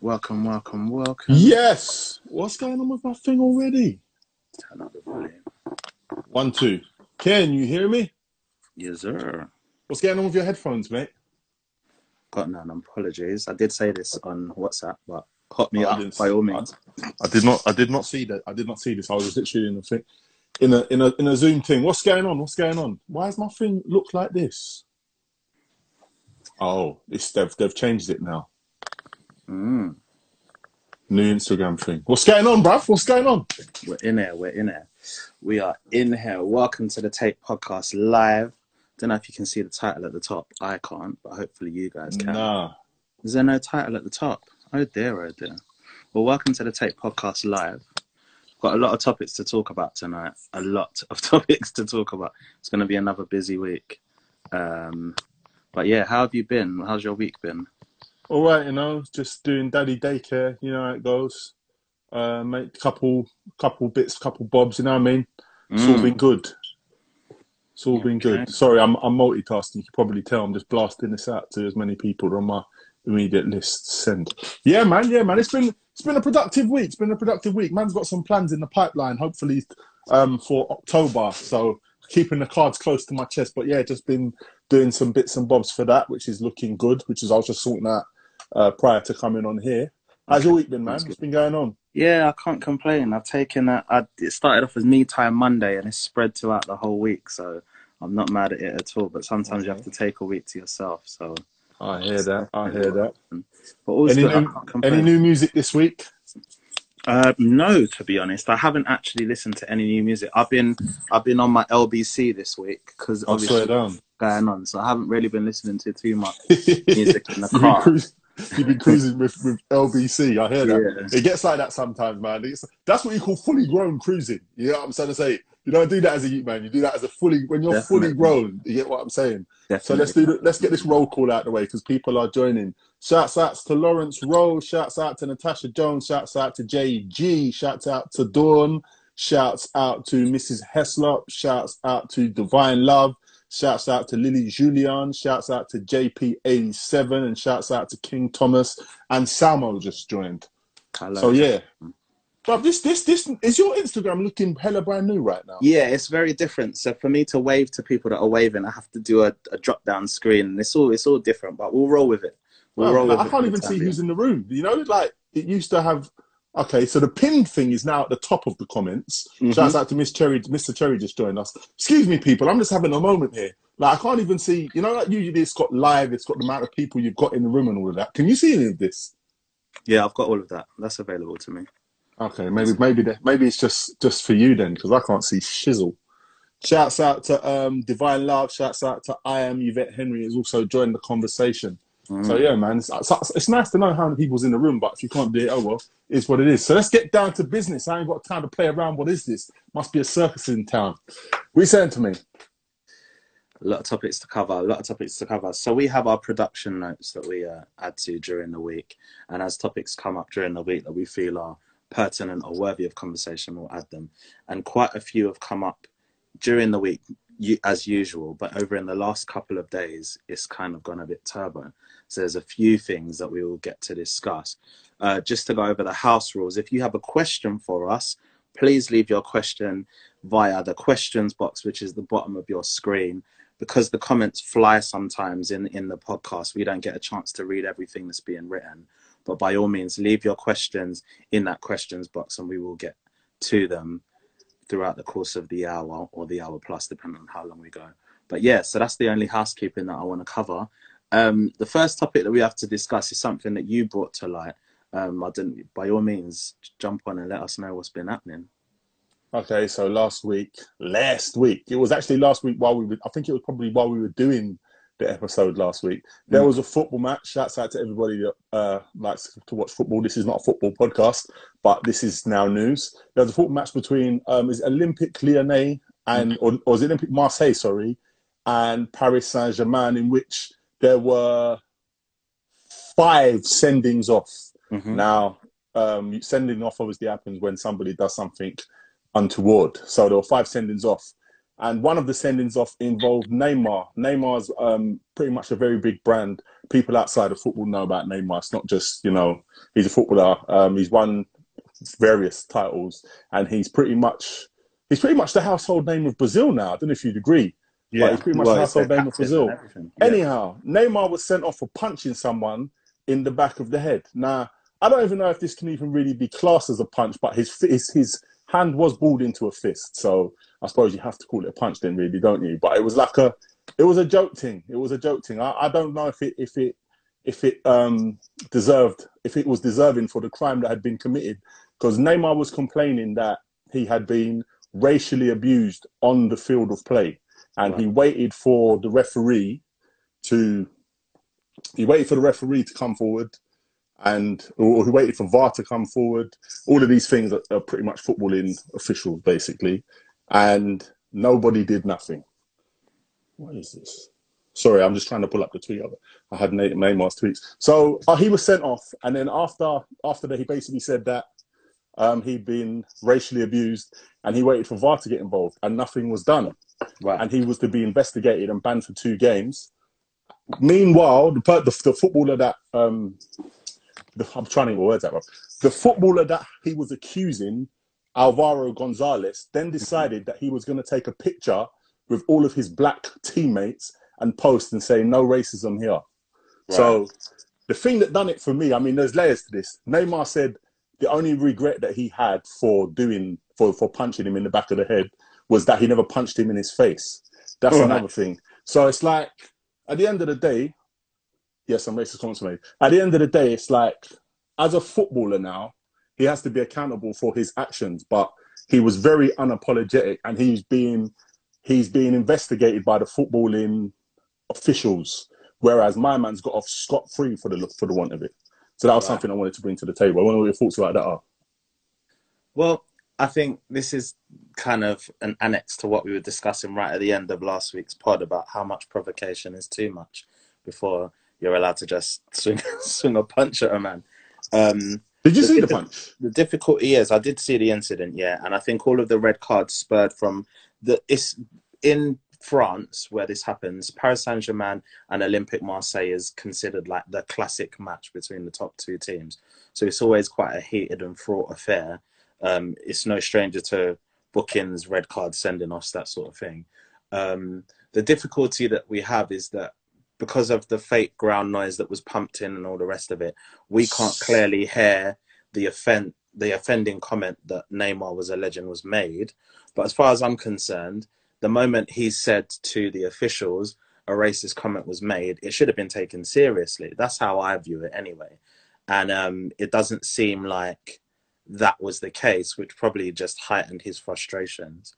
Welcome, welcome, welcome. Yes. What's going on with my thing already? Turn up the volume. One, two. Can you hear me? Yes, sir. What's going on with your headphones, mate? Got none. Apologies. I did say this on WhatsApp, but hot me Oh, I up by all means. I did not. I did not see that. I did not see this. I was literally in a thing, in a in a in a Zoom thing. What's going on? What's going on? Why does my thing look like this? Oh, it's they've they've changed it now. Mm. New Instagram thing. What's going on, bruv? What's going on? We're in here. We're in here. We are in here. Welcome to the Take Podcast live. Don't know if you can see the title at the top. I can't, but hopefully you guys can. Nah. Is there no title at the top? Oh dear, oh dear. Well, welcome to the Take Podcast Live. Got a lot of topics to talk about tonight. A lot of topics to talk about. It's going to be another busy week. Um, but yeah, how have you been? How's your week been? All right, you know, just doing daddy daycare. You know how it goes. Uh, make couple couple bits, couple bobs. You know what I mean? It's all Mm. been good. It's all been good. Sorry, I'm I'm multitasking. You can probably tell I'm just blasting this out to as many people on my immediate list. Send. Yeah, man. Yeah, man. It's been it's been a productive week. It's been a productive week. Man's got some plans in the pipeline. Hopefully, um, for October. So keeping the cards close to my chest. But yeah, just been doing some bits and bobs for that, which is looking good. Which is I was just sorting out uh, prior to coming on here. How's your week been, man? What's been going on? Yeah, I can't complain. I've taken that. It started off as me time Monday and it's spread throughout the whole week. So I'm not mad at it at all. But sometimes you have to take a week to yourself. So, I hear that. I hear that. but also, Any new, any new music this week? Uh, no, to be honest, I haven't actually listened to any new music. I've been I've been on my LBC this week because obviously down. going on, so I haven't really been listening to too much music in the car. You've been cruising with, with LBC. I hear that. Yeah. It gets like that sometimes, man. It's, that's what you call fully grown cruising. You know what I'm trying to say? You don't do that as a youth man. You do that as a fully when you're fully grown. You get what I'm saying? So let's do the, let's get this roll call out the way because people are joining. Shouts out to Lawrence Rowe. Shouts out to Natasha Jones. Shouts out to JG. Shouts out to Dawn. Shouts out to Mrs. Heslop. Shouts out to Divine Love. Shouts out to Lily Julian. Shouts out to JP87 and shouts out to King Thomas and Salmo just joined. Hello. So yeah, but this this this is your Instagram looking hella brand new right now. Yeah, it's very different. So for me to wave to people that are waving, I have to do a, a drop down screen, and it's all it's all different. But we'll roll with it. We'll roll like, with I can't even see who's in the room. You know, like it used to have. Okay, so the pinned thing is now at the top of the comments. Mhm. Shouts out to Miss Cherry. Mr. Cherry just joined us. Excuse me, people. I'm just having a moment here. Like I can't even see. You know, like usually it's got live. It's got the amount of people you've got in the room and all of that. Can you see any of this? Yeah, I've got all of that. That's available to me. Okay, maybe maybe the, maybe it's just just for you then, because I can't see shizzle. Shouts out to um, Divine Love. Shouts out to I am Yvette Henry has also joined the conversation. So yeah, man, it's, it's, it's nice to know how many people's in the room, but if you can't do it, oh well, it's what it is. So let's get down to business. I ain't got time to play around. What is this? Must be a circus in town. What are you saying to me? a lot of topics to cover a lot of topics to cover so we have our production notes that we uh, add to during the week and as topics come up during the week that we feel are pertinent or worthy of conversation we'll add them and quite a few have come up during the week as usual but over in the last couple of days it's kind of gone a bit turbo so there's a few things that we will get to discuss. Uh, just to go over the house rules if you have a question for us please leave your question via the questions box which is the bottom of your screen. Because the comments fly sometimes in in the podcast we don't get a chance to read everything that's being written. But by all means leave your questions in that questions box and we will get to them throughout the course of the hour or the hour plus depending on how long we go. But yeah so that's the only housekeeping that i want to cover um, the first topic that we have to discuss is something that you brought to light um, i didn't by all means jump on and let us know what's been happening Okay, so last week, last week, it was actually last week while we were, I think it was probably while we were doing the episode last week. There Mm. was a football match. Shouts out to everybody that uh, likes to watch football. This is not a football podcast, but this is now news. There was a football match between um, is it Olympique Lyonnais and or, or is it Olympique Marseille, sorry, and Paris Saint Germain, in which there were five sendings off. Mhm. Now, um, sending off obviously happens when somebody does something untoward. So there were five sendings off. and one of the sendings off involved Neymar. Neymar's um, pretty much a very big brand. People outside of football know about Neymar. It's not just you know he's a footballer. Um, he's won various titles, and he's pretty much he's pretty much the household name of Brazil now. I don't know if you'd agree. Yeah, he's pretty much well, name of Brazil. Yeah. Anyhow, Neymar was sent off for punching someone in the back of the head. Now, I don't even know if this can even really be classed as a punch, but his his, his hand was balled into a fist. So I suppose you have to call it a punch then, really, don't you? But it was like a, it was a joke thing. It was a joke thing. I, I don't know if it, if it, if it um, deserved, if it was deserving for the crime that had been committed, because Neymar was complaining that he had been racially abused on the field of play, and right. he waited for the referee to, he waited for the referee to come forward and or he waited for VAR to come forward. All of these things are, are pretty much footballing officials, basically and nobody did nothing. What is this? Sorry, I'm just trying to pull up the tweet of it. I had Neymar's tweets. So uh, he was sent off, and then after after that, he basically said that um, he'd been racially abused, and he waited for VAR to get involved, and nothing was done. Right. And he was to be investigated and banned for two games. Meanwhile, the, the, the footballer that um, the, I'm trying to get words out. The footballer that he was accusing Alvaro Gonzalez then decided that he was going to take a picture with all of his black teammates and post and say no racism here. Right. So the thing that done it for me, I mean, there's layers to this. Neymar said the only regret that he had for doing for for punching him in the back of the head was that he never punched him in his face. That's right. another thing. So it's like at the end of the day, yes, some racist comments made. At the end of the day, it's like as a footballer now, he has to be accountable for his actions. But he was very unapologetic, and he's being he's being investigated by the footballing officials, whereas my man's got off scot free for the look for the want of it. So that was right. something I wanted to bring to the table. I wonder what your thoughts about that are. Well, I think this is kind of an annex to what we were discussing right at the end of last week's pod about how much provocation is too much before you're allowed to just swing swing a punch at a man. Um, did you the see the punch? The difficulty is, I did see the incident, yeah, and I think all of the red cards spurred from the. It's in France where this happens. Paris Saint Germain and Olympique Marseille is considered like the classic match between the top two teams. So it's always quite a heated and fraught affair. Um, it's no stranger to bookings, red cards, sending offs, that sort of thing. Um, the difficulty that we have is that because of the fake ground noise that was pumped in and all the rest of it, we can't clearly hear the offend the offending comment that Neymar was a legend was made. But as far as I'm concerned, the moment he said to the officials a racist comment was made, it should have been taken seriously. That's how I view it anyway. And um, it doesn't seem like that was the case, which probably just heightened his frustrations.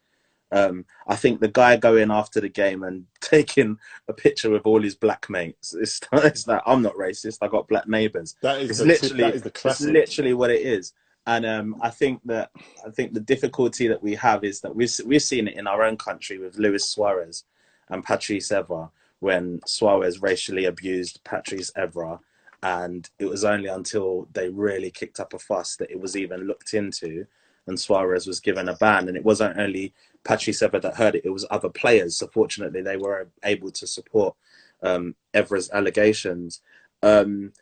Um, I think the guy going after the game and taking a picture with all his black mates, it's like, I'm not racist, I got black neighbours. That is the, literally, that is the classic. It's literally what it is. And um, I think that I think the difficulty that we have is that we've we've seen it in our own country with Luis Suarez and Patrice Evra when Suarez racially abused Patrice Evra, and it was only until they really kicked up a fuss that it was even looked into, and Suarez was given a ban. And it wasn't only Patrice Evra that heard it, it was other players. So fortunately, they were able to support um, Evra's allegations. Um,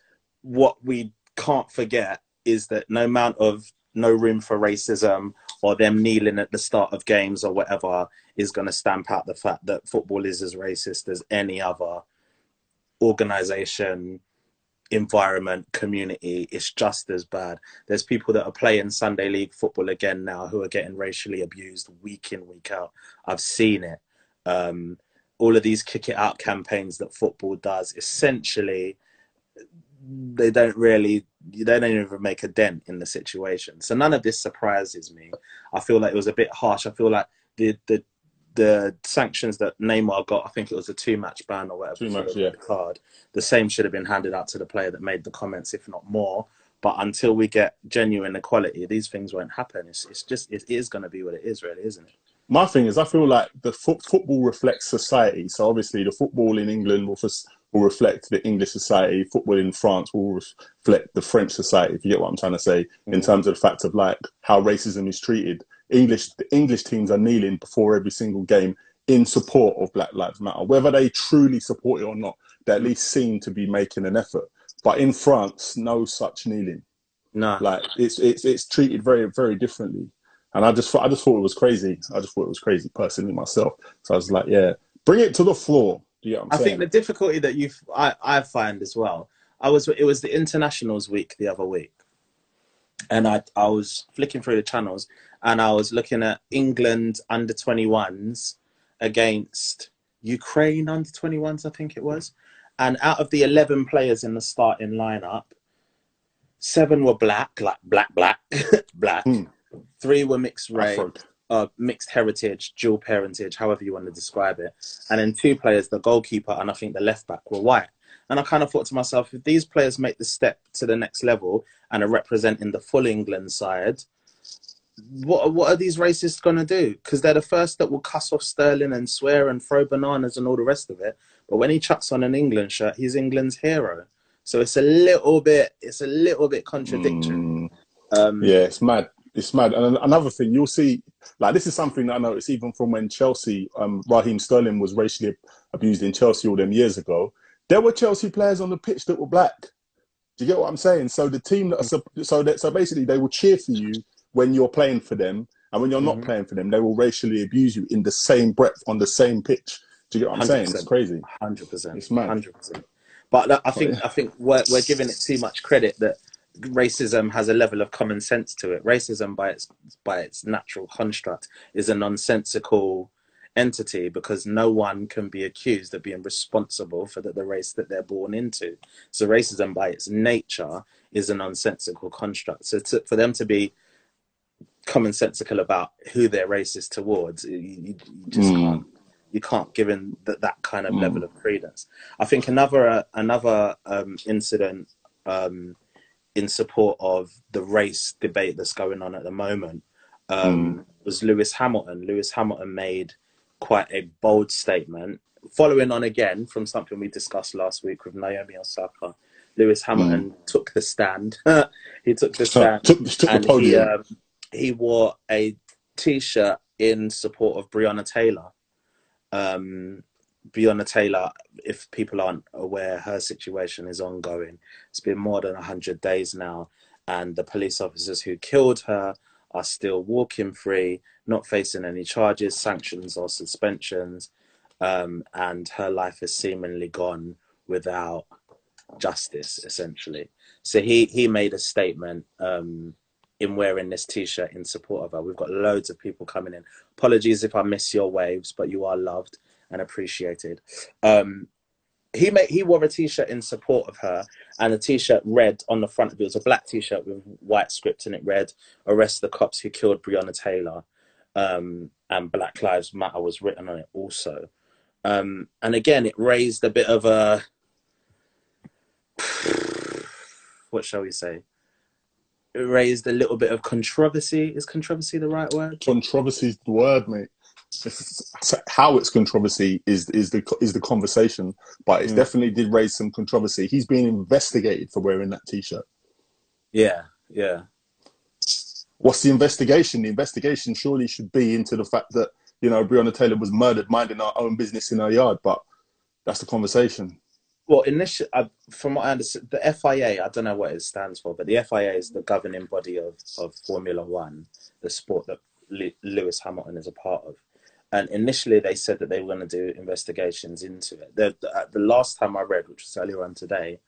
what we can't forget is that no amount of no room for racism or them kneeling at the start of games or whatever is going to stamp out the fact that football is as racist as any other organization environment, community, it's just as bad. There's people that are playing Sunday league football again now who are getting racially abused week in, week out. I've seen it. Um, all of these kick it out campaigns that football does, essentially, they don't really, they don't even make a dent in the situation. So none of this surprises me. I feel like it was a bit harsh. I feel like the the the sanctions that Neymar got, I think it was a two match ban or whatever. Two match, yeah. Card. The same should have been handed out to the player that made the comments, if not more. But until we get genuine equality, these things won't happen. It's, it's just, it is going to be what it is, really, isn't it? My thing is, I feel like the fo- football reflects society. So obviously, the football in England will, f- will reflect the English society. Football in France will reflect the French society. If you get what I'm trying to say, mm-hmm. in terms of the fact of like how racism is treated English the English teams are kneeling before every single game in support of Black Lives Matter, whether they truly support it or not. They at least seem to be making an effort. But in France, no such kneeling. No, Like it's it's it's treated very very differently. And I just thought I just thought it was crazy. I just thought it was crazy personally myself. So I was like, yeah, bring it to the floor. Do you I'm I saying? think the difficulty that you I I find as well. I was it was the internationals week the other week, and I I was flicking through the channels and I was looking at England under 21s against Ukraine under 21s I think it was, and out of the 11 players in the starting lineup, seven were black like black black black, Hmm. three were mixed race uh, mixed heritage, dual parentage, however you want to describe it. And then two players, the goalkeeper and I think the left back, were white. And I kind of thought to myself, if these players make the step to the next level and are representing the full England side, what what are these racists going to do? Because they're the first that will cuss off Sterling and swear and throw bananas and all the rest of it. But when he chucks on an England shirt, he's England's hero. So it's a little bit, it's a little bit contradictory. Mm. Um, Yeah, it's mad. It's mad. And another thing, you'll see, like this is something that I noticed even from when Chelsea, um, Raheem Sterling was racially abused in Chelsea all them years ago. There were Chelsea players on the pitch that were black. Do you get what I'm saying? So the team that are, so that so basically they will cheer for you when you're playing for them, and when you're not Mhm. playing for them, they will racially abuse you in the same breath on the same pitch. Do you get what I'm saying? It's crazy. Hundred percent. It's mad. Hundred percent. But I think yeah. I think we're we're giving it too much credit that racism has a level of common sense to it. Racism, by its by its natural construct, is a nonsensical entity because no one can be accused of being responsible for the, the race that they're born into. So racism, by its nature, is a nonsensical construct. So to, for them to be commonsensical about who they're racist towards, you, you just Mm. can't you can't give in that, that kind of Mm. level of credence. I think another uh, another um, incident um, in support of the race debate that's going on at the moment um, was Lewis Hamilton. Lewis Hamilton made quite a bold statement, following on again from something we discussed last week with Naomi Osaka. Lewis Hamilton took the stand. he took the stand took, took the and he um, he wore a t-shirt in support of Breonna Taylor. Um, Breonna Taylor, if people aren't aware, her situation is ongoing. It's been more than hundred days now, and the police officers who killed her are still walking free, not facing any charges, sanctions, or suspensions, um, and her life is seemingly gone without justice, essentially. So he he made a statement. Um, in wearing this t-shirt in support of her. We've got loads of people coming in. Apologies if I miss your waves, but you are loved and appreciated. Um, he made he wore a t-shirt in support of her, and the t-shirt read on the front of it was a black t-shirt with white script, and it read "Arrest the cops who killed Breonna Taylor," um, and Black Lives Matter was written on it also. Um, and again, it raised a bit of a what shall we say? It raised a little bit of controversy. Is controversy the right word? Controversy is the word, mate. It's- how it's controversy is is the is the conversation, but it Mm. definitely did raise some controversy. He's being investigated for wearing that t-shirt. Yeah, yeah. What's the investigation? The investigation surely should be into the fact that you know Breonna Taylor was murdered minding our own business in her yard, but that's the conversation. Well, initially, uh, from what I understand, the FIA, I don't know what it stands for, but the FIA is the governing body of, of Formula One, the sport that Le- Lewis Hamilton is a part of. And initially, they said that they were going to do investigations into it. The, the, uh, the last time I read, which was earlier on today,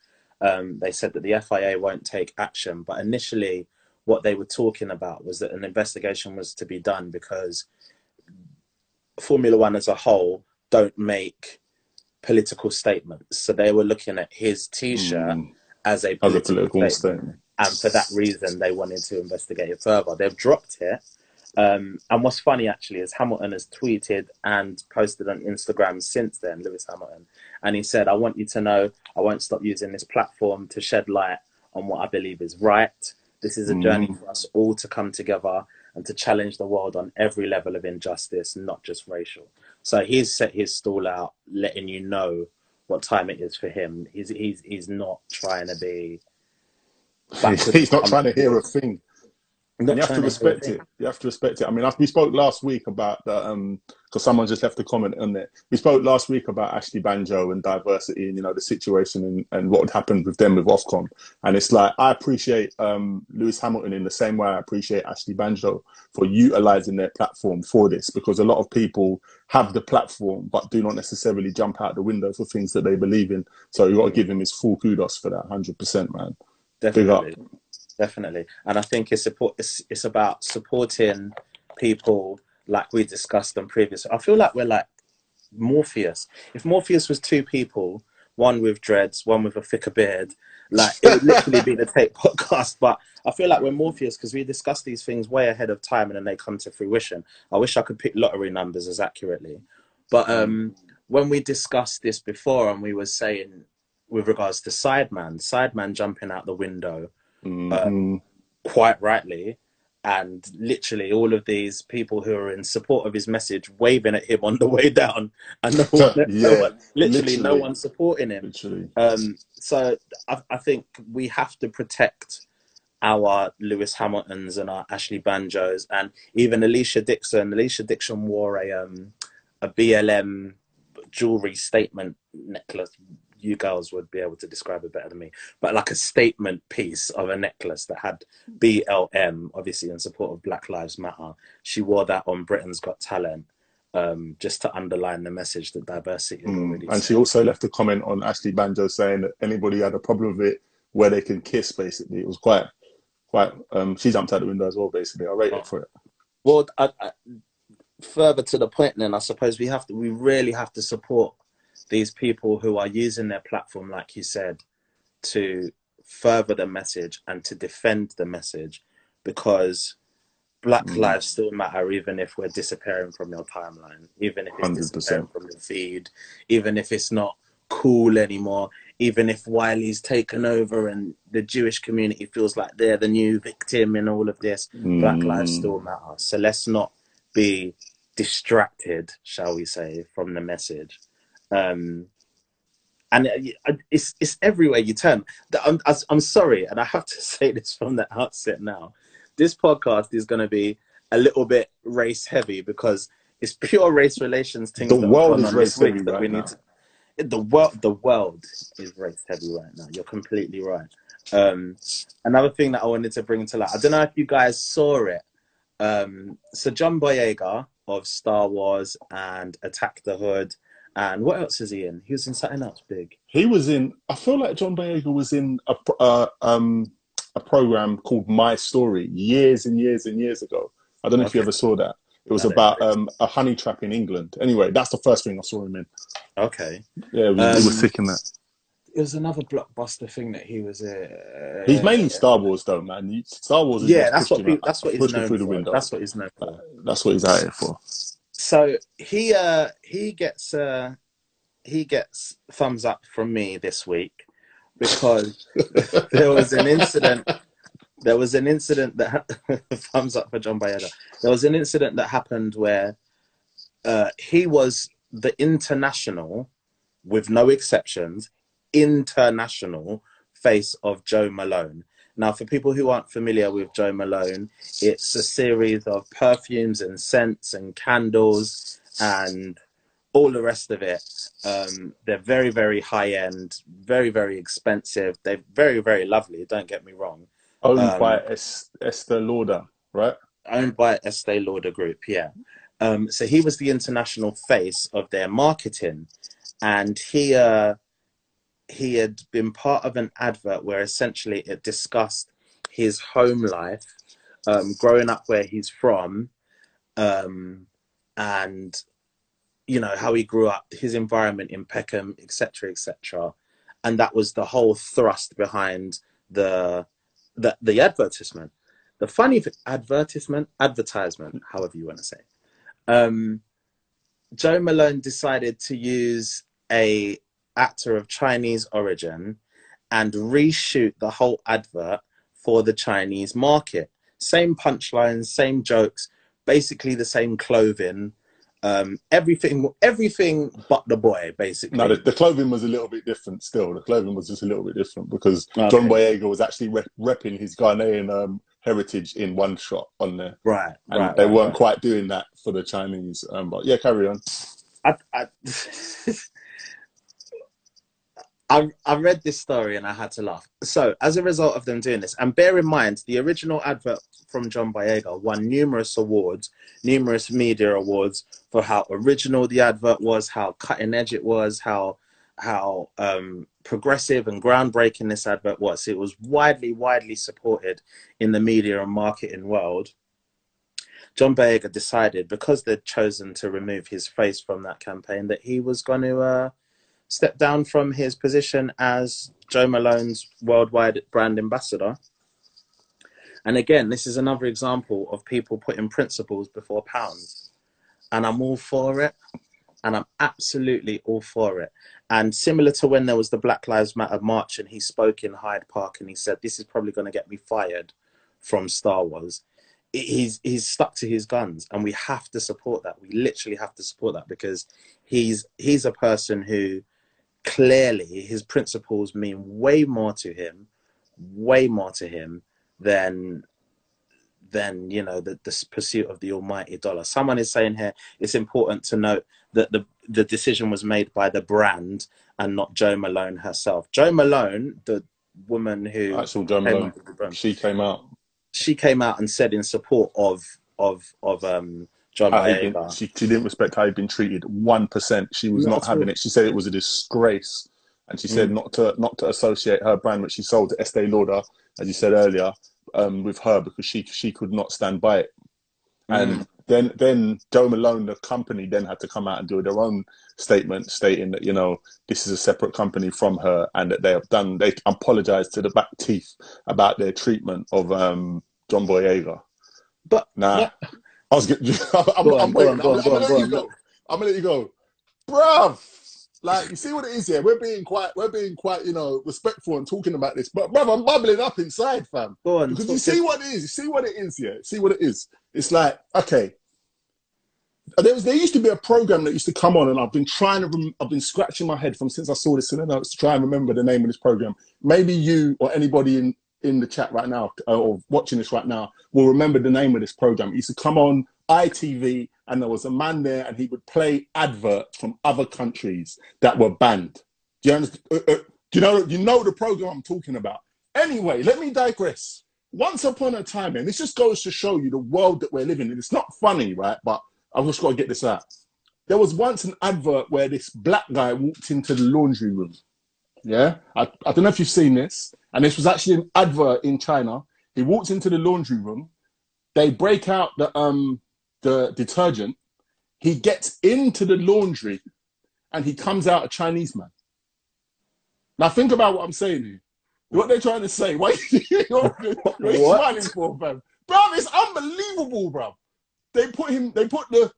um, they said that the FIA won't take action. But initially, what they were talking about was that an investigation was to be done because Formula One as a whole don't make political statements. So they were looking at his T-shirt Mm, as a as a political, political statement, statement. and for that reason, they wanted to investigate it further. They've dropped it. Um, and what's funny actually is Hamilton has tweeted and posted on Instagram since then, Lewis Hamilton, and he said, "I want you to know I won't stop using this platform to shed light on what I believe is right. This is a journey Mm. for us all to come together and to challenge the world on every level of injustice, not just racial." So he's set his stall out, letting you know what time it is for him. He's he's he's not trying to be. He's not trying to hear a thing. And you have to respect it. You have to respect it. I mean, we spoke last week about the um because someone just left a comment on it. We spoke last week about Ashley Banjo and diversity and you know the situation and, and what had happened with them with Ofcom. And it's like I appreciate um Lewis Hamilton in the same way I appreciate Ashley Banjo for utilizing their platform for this because a lot of people have the platform but do not necessarily jump out the window for things that they believe in. So you got to give him his full kudos for that, hundred percent, man. Definitely definitely. And I think it's support. It's, it's about supporting people like we discussed on previous. I feel like we're like Morpheus. If Morpheus was two people, one with dreads, one with a thicker beard, like it would literally be the take podcast. But I feel like we're Morpheus because we discuss these things way ahead of time and then they come to fruition. I wish I could pick lottery numbers as accurately, but um, when we discussed this before and we were saying with regards to Sideman, Sideman jumping out the window mm-hmm. um, quite rightly. And literally, all of these people who are in support of his message waving at him on the way down, and no one, yeah, no one literally, literally, no one supporting him. Um, so I, I think we have to protect our Lewis Hamiltons and our Ashley Banjos and even Alesha Dixon. Alesha Dixon wore a um, a BLM jewelry statement necklace you girls would be able to describe it better than me, but like a statement piece of a necklace that had BLM, obviously in support of Black Lives Matter. She wore that on Britain's Got Talent. Um, just to underline the message that diversity mm. And she also left a comment on Ashley Banjo saying that anybody had a problem with it where they can kiss, basically. It was quite, quite, um, she jumped out the window as well, basically. I rate oh. it for it. Well, I, I, further to the point then, I suppose we have to, we really have to support these people who are using their platform, like you said, to further the message and to defend the message because black mm. lives still matter even if we're disappearing from your timeline even if it's 100%. disappearing from your feed even if it's not cool anymore even if wiley's taken over and the jewish community feels like they're the new victim in all of this mm. black lives mm. still matter so let's not be distracted shall we say from the message um, and it's it's everywhere you turn. I'm I'm sorry, and I have to say this from the outset now. This podcast is going to be a little bit race heavy because it's pure race relations things. The world is race heavy right we now. To, the world the world is race heavy right now. You're completely right. Um, another thing that I wanted to bring to light. I don't know if you guys saw it. Um, so John Boyega of Star Wars and Attack the Hood and what else is he in? He was in something else big. He was in. I feel like John Boyega was in a uh, um a program called My Story years and years and years ago. I don't know okay. if you ever saw that. It was about um, a honey trap in England. Anyway, that's the first thing I saw him in. Okay. Yeah, was, um, he was sick in that. It was another blockbuster thing that he was. Uh, he's mainly Star Wars, though, man. Star Wars. yeah, that's what. People, that's what he's known for. That's what he's known for. That's what he's out here for so he uh he gets uh he gets thumbs up from me this week because there was an incident there was an incident that thumbs up for John Boyega. There was an incident that happened where uh, he was the international, with no exceptions, international face of Jo Malone. Now, for people who aren't familiar with Jo Malone, it's a series of perfumes and scents and candles and all the rest of it. Um, they're very, very high end, very, very expensive. They're very, very lovely. Don't get me wrong. Owned um, by Estee Lauder, right? Owned by Estee Lauder Group, yeah. Um, so he was the international face of their marketing, and he uh, he had been part of an advert where essentially it discussed his home life, um, growing up where he's from, um, and you know how he grew up, his environment in Peckham, etc., etc. And that was the whole thrust behind the the, the advertisement. The funny advertisement, advertisement, however you want to say. Um, Jo Malone decided to use a actor of Chinese origin and reshoot the whole advert for the Chinese market. Same punchlines, same jokes, basically the same clothing, um, everything, everything but the boy, basically. No, the, the, clothing was a little bit different. Still, the clothing was just a little bit different because okay. John Boyega was actually re- repping his Ghanaian um, heritage in one shot on there. Right, And right. they right, weren't right. quite doing that for the Chinese. Um, but yeah, carry on. I, I, I, I read this story and I had to laugh. So, as a result of them doing this, and bear in mind, the original advert from John Boyega won numerous awards, numerous media awards for how original the advert was, how cutting edge it was, how how um, progressive and groundbreaking this advert was. It was widely, widely supported in the media and marketing world. John Boyega decided because they'd chosen to remove his face from that campaign that he was going to uh, step down from his position as Jo Malone's worldwide brand ambassador. And again, this is another example of people putting principles before pounds. And I'm all for it. And I'm absolutely all for it. And similar to when there was the Black Lives Matter march and he spoke in Hyde Park and he said, This is probably going to get me fired from Star Wars. He's he's stuck to his guns, and we have to support that. We literally have to support that because he's he's a person who clearly his principles mean way more to him, way more to him than than you know the, the pursuit of the almighty dollar. Someone is saying here it's important to note that the the decision was made by the brand and not Jo Malone herself. Jo Malone, the woman who Actual Jo Malone, up with the brand, she came out. she came out and said in support of of of um John been- she, she didn't respect how he'd been treated. One percent. She was Not not having all. it. She said it was a disgrace, and she said Mm. not to not to associate her brand, which she sold to Estee Lauder, as you said earlier, um, with her because she she could not stand by it. Mm. And then then Jo Malone, the company, then had to come out and do their own statement stating that you know this is a separate company from her and that they have done they apologized to the back teeth about their treatment of um, John Boyega. But Nah, I was getting. I'm, Go I'm, on, go on, go I'm, on, I'm go gonna on, let go you on. go. I'm gonna let you go, bruv. Like you see what it is here. We're being quite, we're being quite, you know, respectful and talking about this. But bruv, I'm bubbling up inside, fam. go on, Because you see what it is. You see what it is here. See what it is. It's like okay. There was there used to be a program that used to come on, and I've been trying to. Rem- I've been scratching my head from since I saw this in the notes to try and remember the name of this program. Maybe you or anybody in in the chat right now uh, or watching this right now will remember the name of this program. It used to come on ITV, and there was a man there, and he would play adverts from other countries that were banned. Do you understand? Uh, uh, do you know? You know the program I'm talking about. Anyway, let me digress. Once upon a time, and this just goes to show you the world that we're living in. It's not funny, right? But I've just got to get this out. There was once an advert where this black guy walked into the laundry room. Yeah, I, I don't know if you've seen this, and this was actually an advert in China. He walks into the laundry room. They break out the um the detergent. He gets into the laundry, and he comes out a Chinese man. Now think about what I'm saying here. What they're trying to say? Why you're, you're What? smiling for, fam? Bro, it's unbelievable, bro. They put him. They put the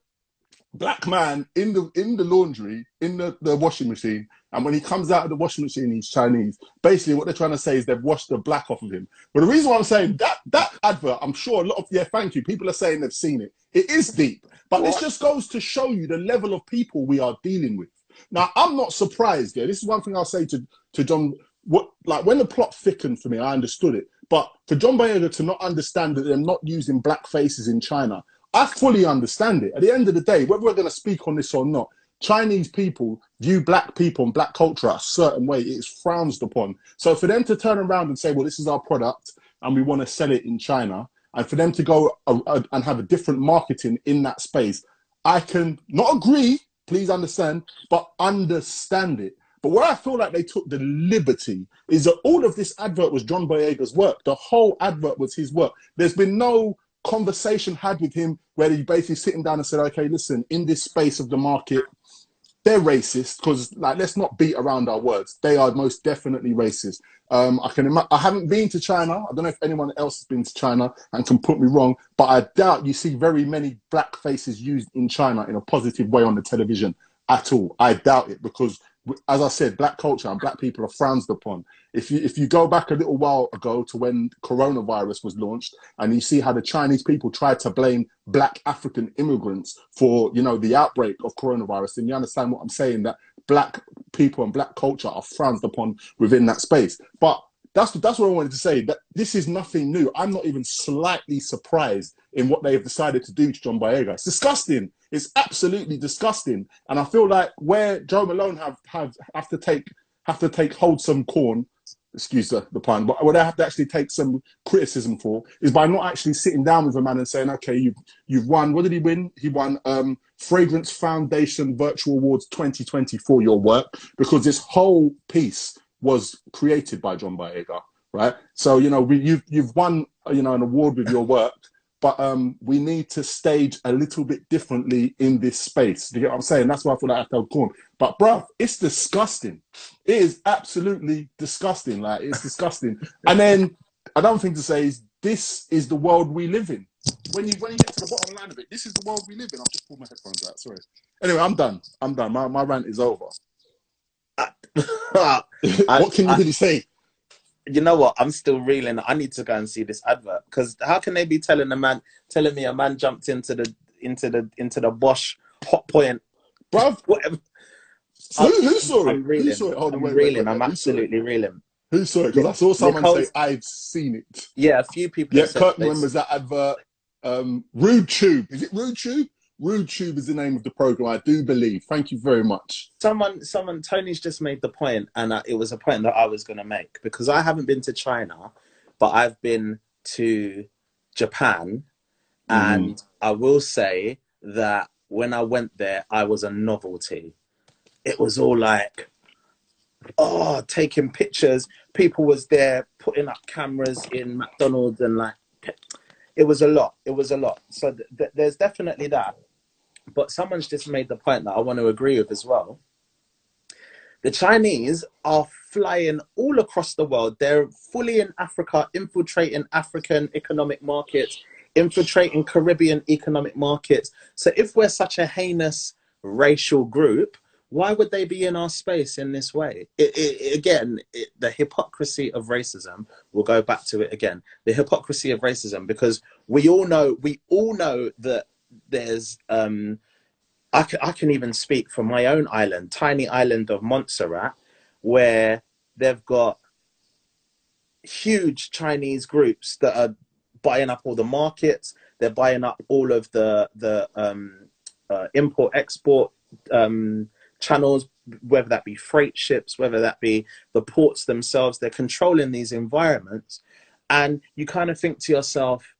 black man in the in the laundry in the, the washing machine, and when he comes out of the washing machine, he's Chinese. Basically, what they're trying to say is they've washed the black off of him. But the reason why I'm saying that that advert, I'm sure a lot of yeah, thank you. People are saying they've seen it. It is deep, but this just goes to show you the level of people we are dealing with. Now, I'm not surprised. Yeah, this is one thing I'll say to to John. What like when the plot thickened for me, I understood it. But for John Boyega to not understand that they're not using black faces in China, I fully understand it. At the end of the day, whether we're going to speak on this or not, Chinese people view black people and black culture a certain way. It is frowned upon. So for them to turn around and say, well, this is our product and we want to sell it in China, and for them to go uh, uh, and have a different marketing in that space, I can not agree, please understand, but understand it. But where I feel like they took the liberty is that all of this advert was John Boyega's work. The whole advert was his work. There's been no conversation had with him where he basically sitting down and said, okay, listen, in this space of the market, they're racist because like let's not beat around our words. They are most definitely racist. Um, I can ima- I haven't been to China. I don't know if anyone else has been to China and can put me wrong, but I doubt you see very many black faces used in China in a positive way on the television at all. I doubt it because, as I said, black culture and black people are frowned upon. If you if you go back a little while ago to when coronavirus was launched, and you see how the Chinese people tried to blame black African immigrants for you know the outbreak of coronavirus, then you understand what I'm saying that black people and black culture are frowned upon within that space. But that's that's what I wanted to say. That this is nothing new. I'm not even slightly surprised in what they have decided to do to John Boyega. It's disgusting. It's absolutely disgusting. And I feel like where Jo Malone have have have to take have to take hold some corn excuse the, the pun, but what I have to actually take some criticism for is by not actually sitting down with a man and saying, okay, you've, you've won. What did he win? He won um, Fragrance Foundation Virtual Awards 2020 for your work because this whole piece was created by John Boyega, right? So, you know, we, you've, you've won, you know, an award with your work but um, we need to stage a little bit differently in this space. Do you get what I'm saying? That's why I feel like I have to corn. But bruv, it's disgusting. It is absolutely disgusting. Like it's disgusting. and then another thing to say is this is the world we live in. When you when you get to the bottom line of it, this is the world we live in. I've just pulled my headphones out. Sorry. Anyway, I'm done. I'm done. My my rant is over. what can you really say? You know what? I'm still reeling. I need to go and see this advert because how can they be telling a man, telling me a man jumped into the into the into the Bosch Hotpoint, bruv? Whatever. Who, who saw I'm it? Reeling. Who saw it? Hold on, I'm wait, reeling. wait, wait, I'm absolutely reeling. Who saw it? Because I saw someone Nicole's- say I've seen it. Yeah, a few people. Yeah, have said Kirk they- remembers that advert. Um, Rude Tube. Is it Rude Tube? Rude Tube is the name of the program, I do believe. Thank you very much. Someone, someone, Tony's just made the point, and uh, it was a point that I was going to make because I haven't been to China, but I've been to Japan, and I will say that when I went there, I was a novelty. It was all like, oh, taking pictures. People was there putting up cameras in McDonald's and like, it was a lot. It was a lot. So th- th- there's definitely that. But someone's just made the point that I want to agree with as well. The Chinese are flying all across the world. They're fully in Africa, infiltrating African economic markets, infiltrating Caribbean economic markets. So if we're such a heinous racial group, why would they be in our space in this way? It, it, again, it, the hypocrisy of racism. We'll go back to it again. The hypocrisy of racism, because we all know, we all know that there's. Um, I can, I can even speak from my own island, tiny island of Montserrat, where they've got huge Chinese groups that are buying up all the markets. They're buying up all of the the um, uh, import export um, channels, whether that be freight ships, whether that be the ports themselves, they're controlling these environments. And you kind of think to yourself,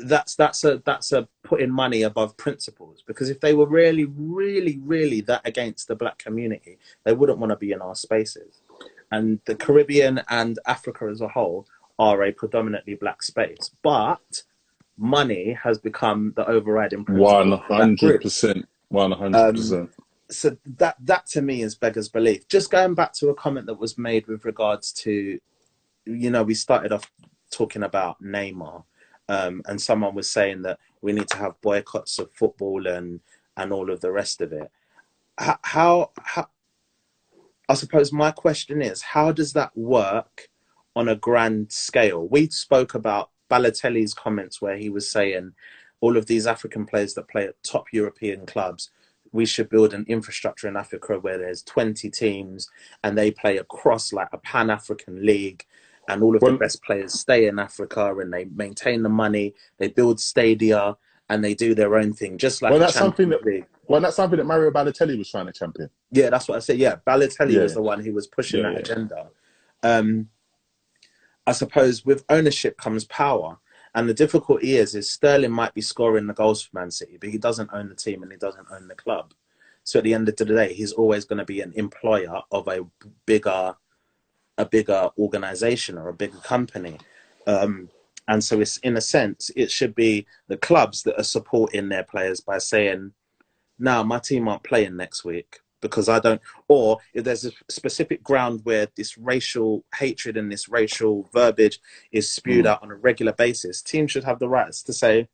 that's that's a that's a putting money above principles. Because if they were really really really that against the black community they wouldn't want to be in our spaces. And the caribbean and africa as a whole are a predominantly black space. But money has become the overriding principle 100% one hundred percent. so that that to me is beggars belief just going back to a comment that was made with regards to you know we started off talking about neymar um, and someone was saying that we need to have boycotts of football and and all of the rest of it. How, how how I suppose my question is how does that work on a grand scale? We spoke about Balotelli's comments where he was saying all of these African players that play at top European clubs. We should build an infrastructure in Africa where there's 20 teams and they play across like a Pan African league and all of Well- the best players stay in Africa and they maintain the money, they build stadia, and they do their own thing, just like Well, that's something that- League. Well, that's something that Mario Balotelli was trying to champion. Yeah, that's what I said. Yeah, Balotelli Yeah. was the one who was pushing Yeah, that yeah. agenda. Um, I suppose with ownership comes power, and the difficulty is, is Sterling might be scoring the goals for Man City, but he doesn't own the team and he doesn't own the club. So at the end of the day, he's always going to be an employer of a bigger, a bigger organization or a bigger company. Um, and so it's in a sense, it should be the clubs that are supporting their players by saying, "No, my team aren't playing next week because I don't." Or if there's a specific ground where this racial hatred and this racial verbiage is spewed Mm. out on a regular basis, teams should have the rights to say,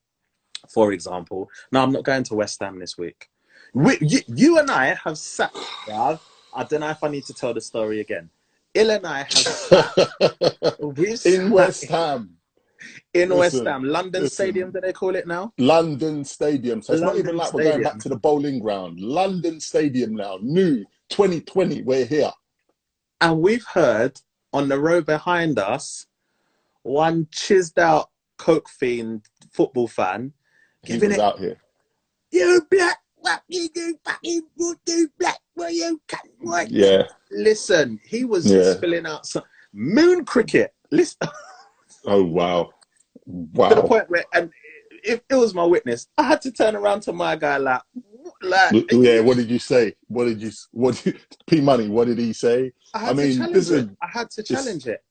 for example, "No, I'm not going to West Ham this week." We, you, you and I have sat. bruv, I don't know if I need to tell the story again. Il and I have sat in West Ham, in West Ham, London listen. Stadium. Do they call it now? London Stadium. So it's not even like we're going back to the Boleyn Ground. London Stadium now, new 2020. We're here. And we've heard on the row behind us, one chiseled out coke fiend football fan He giving it, out here. you black, what you do, fucking, what you black, what you cut, what Yeah. Listen, he was Yeah. spilling out some moon cricket. Listen, Oh wow. wow. to the point where, and if it was my witness, I had to turn around to my guy like, like, Yeah. What did you say? What did you? What? Did, P Money. What did he say? I I mean, this is- I had to challenge it.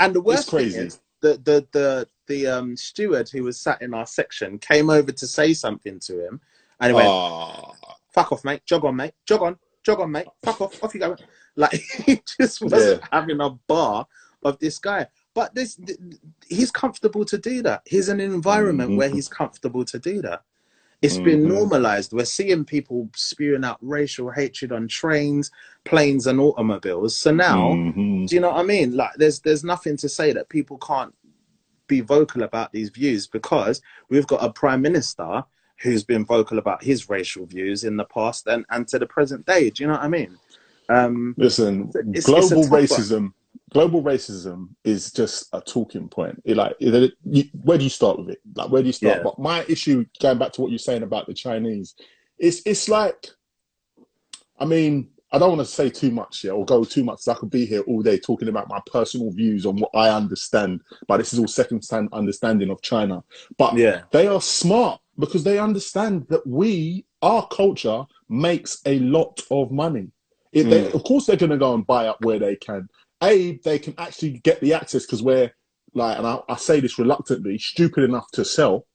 And the worst thing is the the the the um steward who was sat in our section came over to say something to him, and he went, Ah. "Fuck off, mate. Jog on, mate. Jog on. Jog on, mate. Fuck off. Off you go." Like he just wasn't having a bar of this guy. But this, he's comfortable to do that. He's in an environment Mhm. where he's comfortable to do that. It's been Mhm. normalized. We're seeing people spewing out racial hatred on trains, planes, and automobiles. So now, Mhm. do you know what I mean? Like, there's there's nothing to say that people can't be vocal about these views because we've got a prime minister who's been vocal about his racial views in the past and, and to the present day. Do you know what I mean? Um, Listen, It's- it's global tough one. Global racism is just a talking point. It, like, it, you, where do you start with it? Like, where do you start? Yeah. But my issue, going back to what you're saying about the Chinese, it's it's like, I mean, I don't want to say too much, yeah, or go too much. I could be here all day talking about my personal views on what I understand. But this is all second-hand understanding of China. But yeah, they are smart because they understand that we, our culture, makes a lot of money. If they, Mm. of course, they're going to go and buy up where they can. A, they can actually get the access because we're like, and I, I say this reluctantly, stupid enough to sell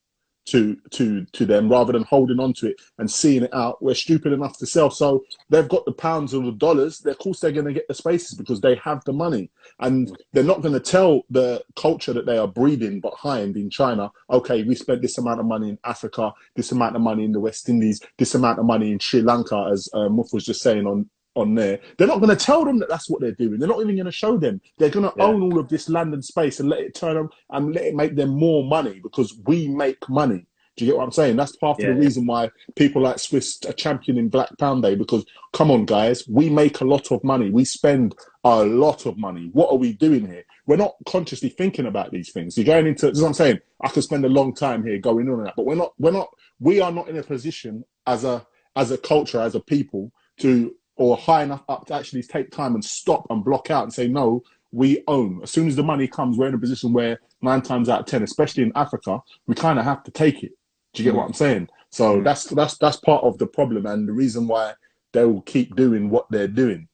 to to to them rather than holding on to it and seeing it out. We're stupid enough to sell, so they've got the pounds or the dollars. Of course, they're going to get the spaces because they have the money, and they're not going to tell the culture that they are breeding behind in China. Okay, we spent this amount of money in Africa, this amount of money in the West Indies, this amount of money in Sri Lanka, as uh, Muff was just saying on on there. They're not going to tell them that that's what they're doing. They're not even going to show them. They're going to Yeah. own all of this land and space and let it turn them and let it make them more money because we make money. Do you get what I'm saying? That's part Yeah, of the reason why people like Swiss are championing Black Pound Day because, come on, guys, we make a lot of money. We spend a lot of money. What are we doing here? We're not consciously thinking about these things. You're going into, this is what I'm saying. I could spend a long time here going on and that, but we're not, we're not, we are not in a position as a, as a culture, as a people to, or high enough up to actually take time and stop and block out and say, no, we own. As soon as the money comes, we're in a position where nine times out of 10, especially in Africa, we kind of have to take it. Do you get what I'm saying? So Mm. that's that's that's part of the problem and the reason why they will keep doing what they're doing.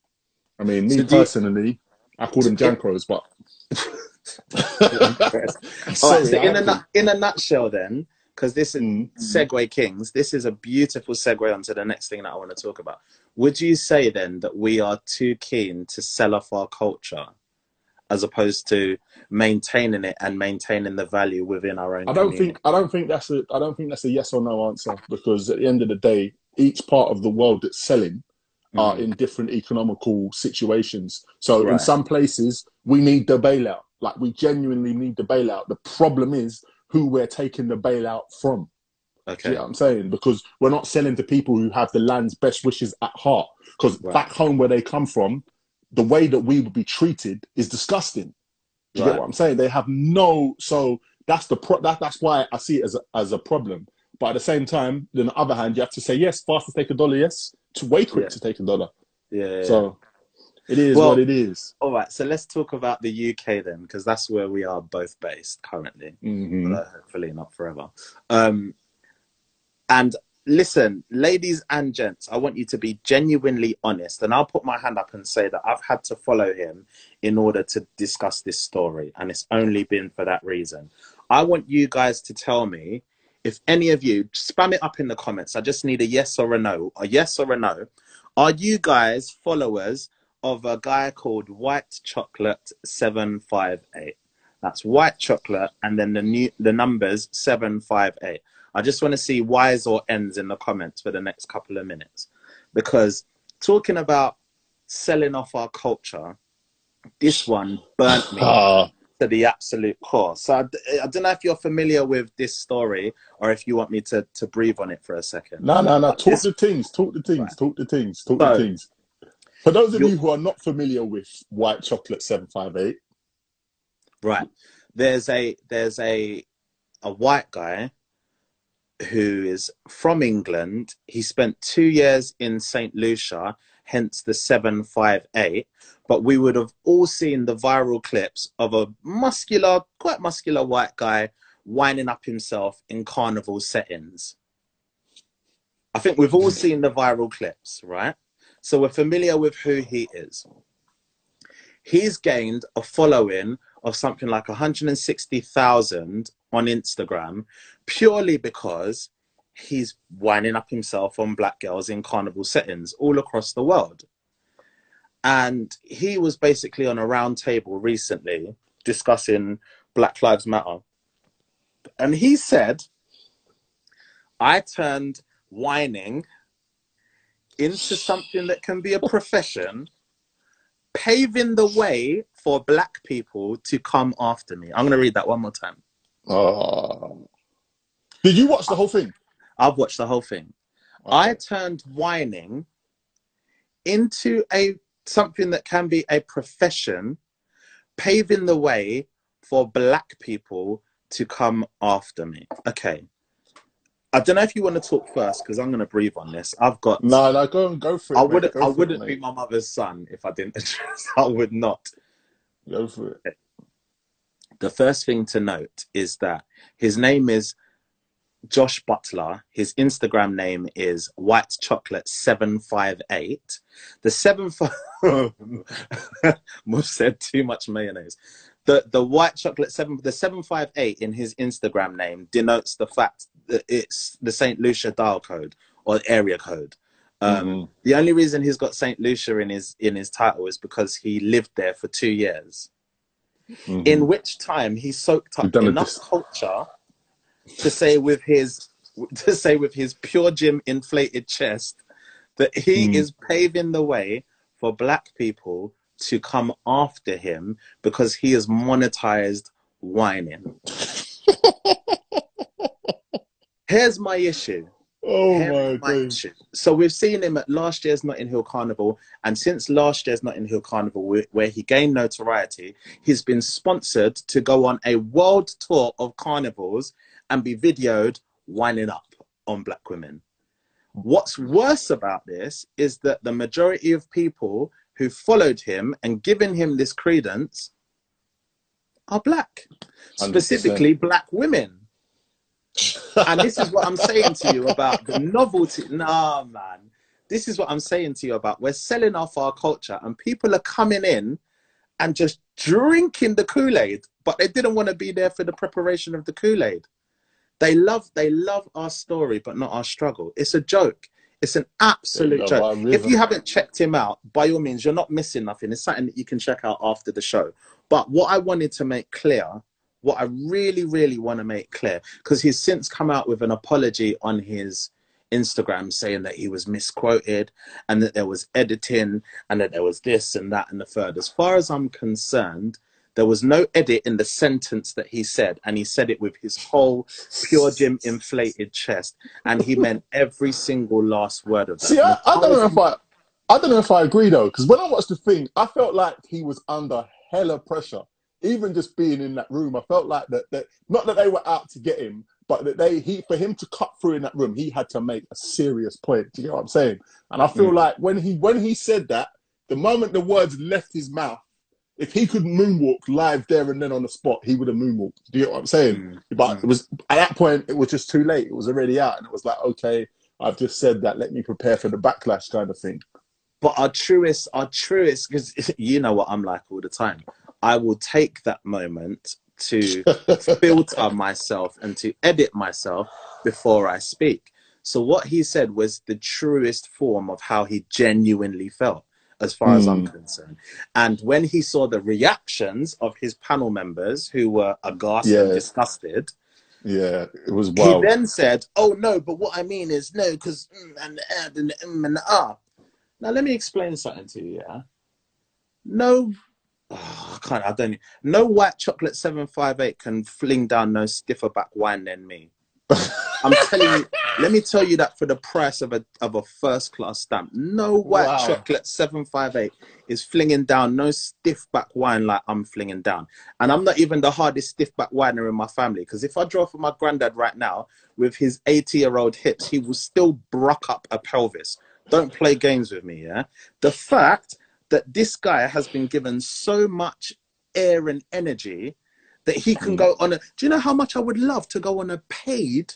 I mean, me So do you- personally, I call them Jankros, but right, so in a in a nutshell, then, because this is Mm. Segue Kings, this is a beautiful segue onto the next thing that I want to talk about. Would you say then that we are too keen to sell off our culture, as opposed to maintaining it and maintaining the value within our own? I don't community? think I don't think that's a I don't think that's a yes or no answer because at the end of the day, each part of the world that's selling are Mm. in different economical situations. So in some places we need the bailout. Like we genuinely need the bailout. The problem is who we're taking the bailout from. Okay. you know I'm saying? Because we're not selling to people who have the land's best wishes at heart. Because Right. back home where they come from, the way that we would be treated is disgusting. Do you Right. get what I'm saying? They have no. So that's the pro- that, that's why I see it as a, as a problem. But at the same time, on the other hand, you have to say yes, fast to take a dollar, yes, to way quick Yeah. to take a dollar. Yeah. So it is Well- what it is. All right. So let's talk about the UK then, because that's where we are both based currently. Mhm. uh, hopefully not forever. Um, and listen, ladies and gents, I want you to be genuinely honest. And I'll put my hand up and say that I've had to follow him in order to discuss this story. And it's only been for that reason. I want you guys to tell me if any of you spam it up in the comments. I just need a yes or a no. A yes or a no. Are you guys followers of a guy called White Chocolate 758? That's white chocolate and then the new the numbers 758. I just want to see whys or ends in the comments for the next couple of minutes. Because talking about selling off our culture, this one burnt me Ah, to the absolute core. So I don't know if you're familiar with this story or if you want me to, to breathe on it for a second. no, no, no. Talk This- the things. Talk the things. Right. Talk the things. Talk So- the things. For those of you who are not familiar with white chocolate 758, Right. There's a there's a a white guy who is from England. He spent two years in St. Lucia, hence the 758. But we would have all seen the viral clips of a muscular, quite muscular white guy winding up himself in carnival settings. I think we've all seen the viral clips, right? So we're familiar with who he is. He's gained a following of something like 160,000 on Instagram purely because he's winding up himself on black girls in carnival settings all across the world. And he was basically on a round table recently discussing Black Lives Matter. And he said, I turned whining into something that can be a profession, paving the way for black people to come after me. I'm going to read that one more time. Oh. Did you watch the whole thing? I've watched the whole thing. I turned whining into a something that can be a profession, paving the way for black people to come after me. Okay. I don't know if you want to talk first because I'm going to breathe on this. I've got. No, no, go and go for it. I wouldn't. I wouldn't mate. be my mother's son if I didn't address. I would not. Go for it. The first thing to note is that his name is Josh Butler. His Instagram name is White Chocolate Seven Five Eight. The seven five. We've said too much mayonnaise. The the white chocolate seven the seven five eight in his Instagram name denotes the fact that it's the Saint Lucia dial code or area code. Um, Mhm. The only reason he's got Saint Lucia in his in his title is because he lived there for two years Mhm. in which time he soaked up enough dis- culture to say with his to say with his pure gym inflated chest that he Mm. is paving the way for black people to come after him because he has monetized whining. Here's my issue. Oh my issue. So we've seen him at last year's Notting Hill Carnival, and since last year's Notting Hill Carnival, where, where he gained notoriety, he's been sponsored to go on a world tour of carnivals and be videoed winding up on black women. What's worse about this is that the majority of people who followed him and given him this credence are black, 100%. specifically black women and this is what I'm saying to you about the novelty. Nah, man. This is what I'm saying to you about. We're selling off our culture, and people are coming in and just drinking the Kool Aid, but they didn't want to be there for the preparation of the Kool Aid. They love, they love our story, but not our struggle. It's a joke. It's an absolute joke. If you haven't checked him out, by all means, you're not missing nothing. It's something that you can check out after the show. But what I wanted to make clear what I really, really want to make clear, because he's since come out with an apology on his Instagram saying that he was misquoted and that there was editing and that there was this and that and the third. As far as I'm concerned, there was no edit in the sentence that he said, and he said it with his whole pure gym inflated chest, and he meant every single last word of that. See, I, I don't know if I, I don't know if I agree though, because when I watched the thing, I felt like he was under hella pressure. Even just being in that room, I felt like that. That not that they were out to get him, but that they he for him to cut through in that room, he had to make a serious point. Do you know what I'm saying? And I feel Mm. like when he when he said that, the moment the words left his mouth, if he could moonwalk live there and then on the spot, he would have moonwalked. Do you know what I'm saying? Mm, But mm. it was at that point, it was just too late. It was already out, and it was like, okay, I've just said that. Let me prepare for the backlash, kind of thing. but our truest, our truest, because you know what I'm like all the time. I will take that moment to filter myself and to edit myself before I speak. So what he said was the truest form of how he genuinely felt, as far as I'm concerned. And when he saw the reactions of his panel members who were aghast and disgusted, Yeah, it was wild. he then said, "Oh no, but what I mean is no, because mm, and and and mm and ah." Now let me explain something to you. Yeah, no, oh, I can't. I don't. No white chocolate seven five eight can fling down no stiffer back wine than me. I'm telling you, let me tell you that for the price of a of a first class stamp, no white Wow. chocolate seven five eight is flinging down no stiff back wine like I'm flinging down. And I'm not even the hardest stiff back winer in my family because if I draw for my granddad right now with his 80 year old hips, he will still bruck up a pelvis. Don't play games with me, yeah. The fact that this guy has been given so much air and energy that he can go on a. Do you know how much I would love to go on a paid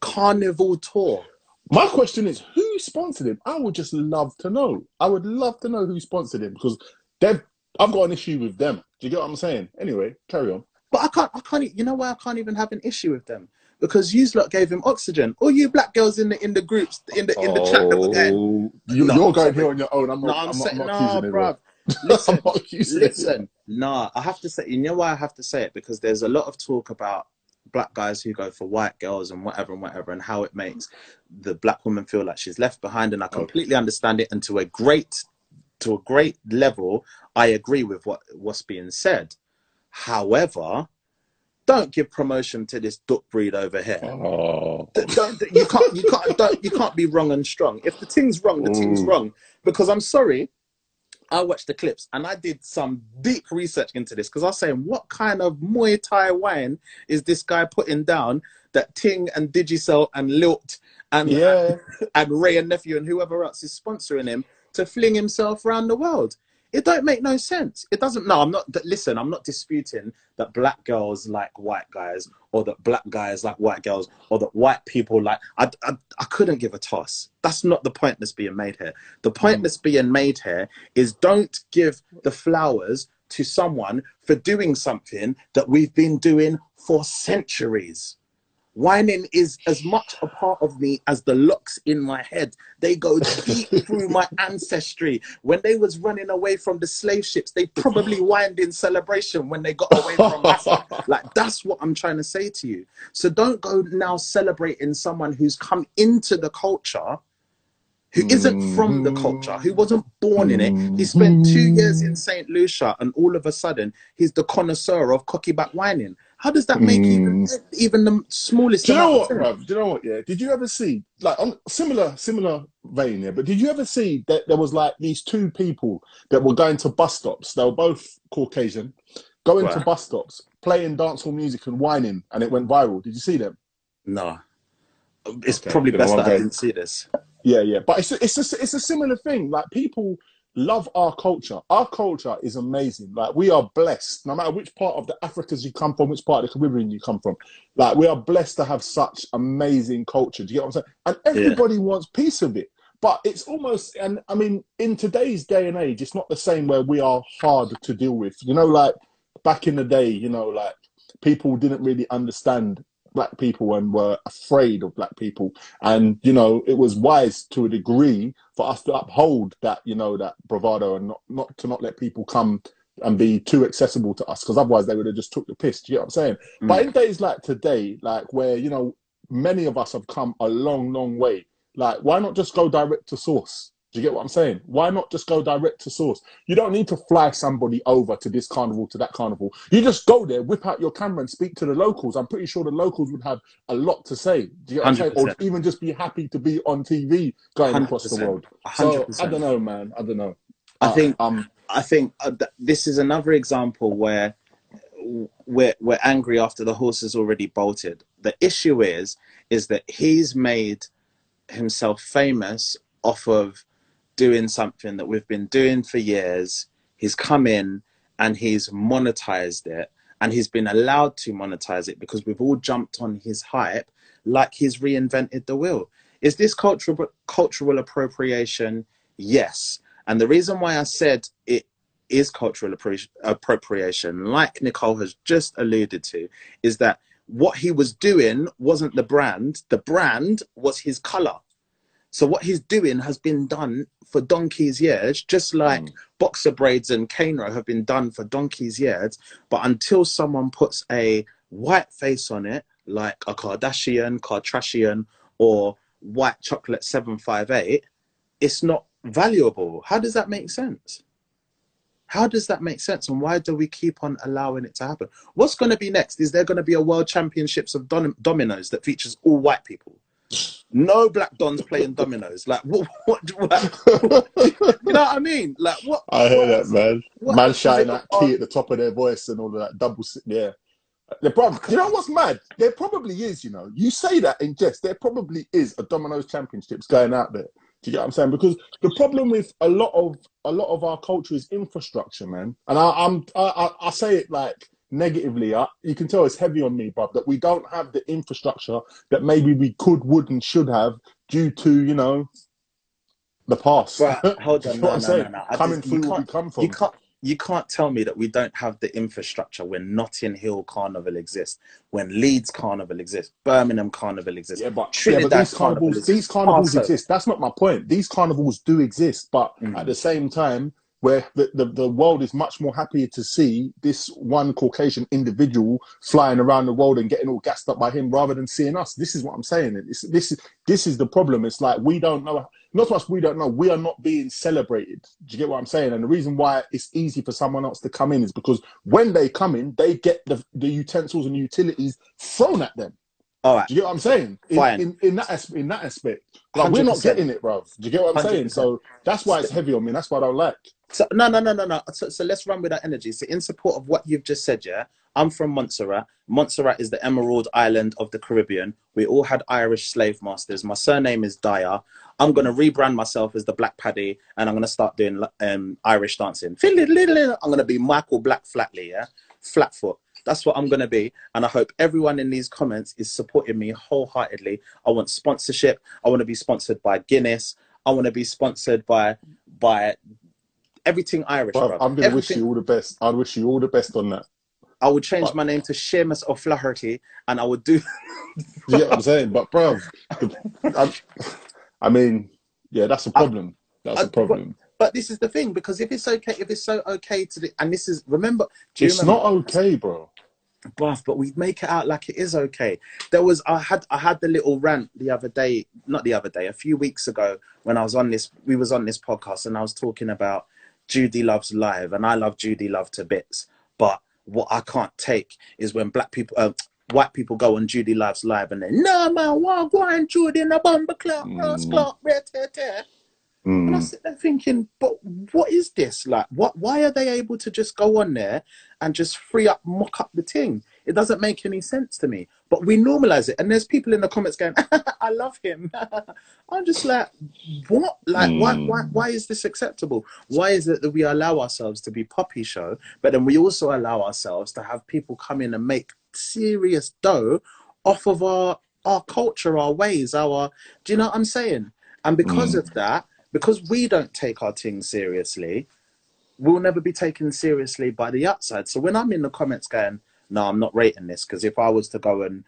carnival tour? My question is, who sponsored him? I would just love to know. I would love to know who sponsored him because they've. I've got an issue with them. Do you get what I'm saying? Anyway, carry on. But I can't. I can't. You know why I can't even have an issue with them? Because you lot gave him oxygen. All you black girls in the in the groups in the in the chat that were going. Oh, you, No, you're I'm going here on your own. I'm No, not. I'm, I'm, saying, not, no, I'm not accusing bruv. Listen, I'm not accusing listen. Nah, I have to say. You know why I have to say it? Because there's a lot of talk about black guys who go for white girls and whatever and whatever, and how it makes the black woman feel like she's left behind. And I completely understand it. And to a great, to a great level, I agree with what what's being said. However, don't give promotion to this duck breed over here. Oh, don't, you can't you can't don't, you can't be wrong and strong. If the thing's wrong, the thing's Mm. wrong. Because I'm sorry, I watched the clips and I did some deep research into this because I was saying, what kind of Muay Thai wine is this guy putting down that Ting and Digicel and Lilt and yeah. and Wray and Nephew and whoever else is sponsoring him to fling himself around the world. It don't make no sense. It doesn't. No, I'm not. Listen, I'm not disputing that black girls like white guys, or that black guys like white girls, or that white people like. I, I, I couldn't give a toss. That's not the point that's being made here. The point Mm. that's being made here is don't give the flowers to someone for doing something that we've been doing for centuries. Whining is as much a part of me as the locks in my head. They go deep through my ancestry. When they was running away from the slave ships, they probably whined in celebration when they got away from Massa. Like that's what I'm trying to say to you. So don't go now celebrating someone who's come into the culture who isn't from the culture, who wasn't born in it. He spent two years in mm-hmm. St. Lucia and all of a sudden he's the connoisseur of cocky back whining. How does that make even, hmm. even the smallest Do you know what, of sense? bruv? Do you know what? Yeah. Did you ever see like on similar similar vein here? But did you ever see that there was like these two people that were going to bus stops? They were both Caucasian, going to bus stops, playing dancehall music and whining, and it went viral. Did you see them? No. It's Okay, probably then best I'll that I didn't see this. Yeah, yeah. But it's a, it's a, it's a similar thing. Like people love our culture. Our culture is amazing. Like we are blessed, no matter which part of the Africas you come from, which part of the Caribbean you come from. Like we are blessed to have such amazing culture. Do you get what I'm saying? And everybody wants piece of it. But it's almost, and I mean, in today's day and age, it's not the same where we are hard to deal with. You know, like back in the day, you know, like people didn't really understand black people and were afraid of black people. And you know it was wise to a degree for us to uphold that you know that bravado and not, not to not let people come and be too accessible to us because otherwise they would have just took the piss. Do you know what i'm saying? Mm. but in days like today like where you know many of us have come a long long way like why not just go direct to source do you get what i'm saying why not just go direct to source you don't need to fly somebody over to this carnival to that carnival you just go there whip out your camera and speak to the locals i'm pretty sure the locals would have a lot to say. Do you get what I'm saying? Or even just be happy to be on TV going across the world. So 100%. I don't know, man. I don't know. I think um, I think uh, th- this is another example where we're we're angry after the horse has already bolted. The issue is is that he's made himself famous off of doing something that we've been doing for years. He's come in and he's monetized it and he's been allowed to monetize it because we've all jumped on his hype like he's reinvented the wheel. Is this cultural cultural appropriation? Yes. And the reason why I said it is cultural appro- appropriation, like Nicole has just alluded to, is that what he was doing wasn't the brand, the brand was his color. So what he's doing has been done for donkey's years, just like Mm. boxer braids and cane row have been done for donkey's years. But until someone puts a white face on it, like a Kardashian, Kardashian, or white chocolate 758, it's not valuable. How does that make sense? How does that make sense? And why do we keep on allowing it to happen? What's going to be next? Is there going to be a world championships of dom- dominoes that features all white people? No black dons playing dominoes. Like what? what, what you know what I mean? Like what? I hear what that, man. what man shouting that on- key at the top of their voice and all of that double. Yeah. There prob- you know what's mad? There probably is, you know. You say that in jest. There probably is a dominoes Championships going out there. Do you get what I'm saying? Because the problem with a lot of a lot of our culture is infrastructure, man. And I, I'm I, I, I say it like negatively. I, you can tell it's heavy on me, bruv, that we don't have the infrastructure that maybe we could, would, and should have due to you know the past. Bruh, hold on, no, no, no, no. Coming just- through where we come from. You can't you can't tell me that we don't have the infrastructure when Notting Hill Carnival exists, when Leeds Carnival exists, Birmingham Carnival exists. Yeah, but, yeah, but these Carnival carnivals, these carnivals exist. That's not my point. These carnivals do exist, but Mm. at the same time, where the, the, the world is much more happier to see this one Caucasian individual flying around the world and getting all gassed up by him rather than seeing us. This is what I'm saying. It's, this is this is the problem. It's like we don't know. Not much we don't know. We are not being celebrated. Do you get what I'm saying? And the reason why it's easy for someone else to come in is because when they come in, they get the, the utensils and utilities thrown at them. All right. Do you get what I'm saying? In, Fine. in, in that as- in that aspect, like we're not 100%. getting it, bro. Do you get what I'm saying? 100%. So that's why it's heavy on me. That's what I don't like. So no, no, no, no, no. So, so let's run with that energy. So in support of what you've just said, yeah, I'm from Montserrat. Montserrat is the Emerald Island of the Caribbean. We all had Irish slave masters. My surname is Dyer. I'm gonna rebrand myself as the Black Paddy, and I'm gonna start doing um, Irish dancing. I'm gonna be Michael Black Flatley, yeah, Flatfoot. That's what I'm gonna be, and I hope everyone in these comments is supporting me wholeheartedly. I want sponsorship. I want to be sponsored by Guinness. I want to be sponsored by by everything Irish, bro. I'm gonna wish you all the best. I'd wish you all the best on that. I would change but- my name to Seamus O'Flaherty, and I would do. Do you get what I'm saying? But bro, I, I mean, yeah, that's a problem. That's I- a problem. But this is the thing because if it's okay, if it's so okay to do, and this is remember, It's remember, not okay, bro. bruv, but we make it out like it is okay. There was I had I had the little rant the other day, not the other day, a few weeks ago when I was on this. We was on this podcast and I was talking about Judi Love's live, and I love Judi Love to bits. But what I can't take is when black people, uh, white people go on Judi Love's live and they no man, what going Judi in a bumper clock, Mm. clock, tear. And I Mm. sit there thinking, but what is this? Like, what? Why are they able to just go on there and just free up, mock up the thing? It doesn't make any sense to me. But we normalize it, and there's people in the comments going, "I love him." I'm just like, what? Like, why? Mm. Why? Why is this acceptable? Why is it that we allow ourselves to be poppy show, but then we also allow ourselves to have people come in and make serious dough off of our our culture, our ways, our. Do you know what I'm saying? And because Mm. of that, because we don't take our thing seriously, we'll never be taken seriously by the outside. So when I'm in the comments going, "No, I'm not rating this," because if I was to go and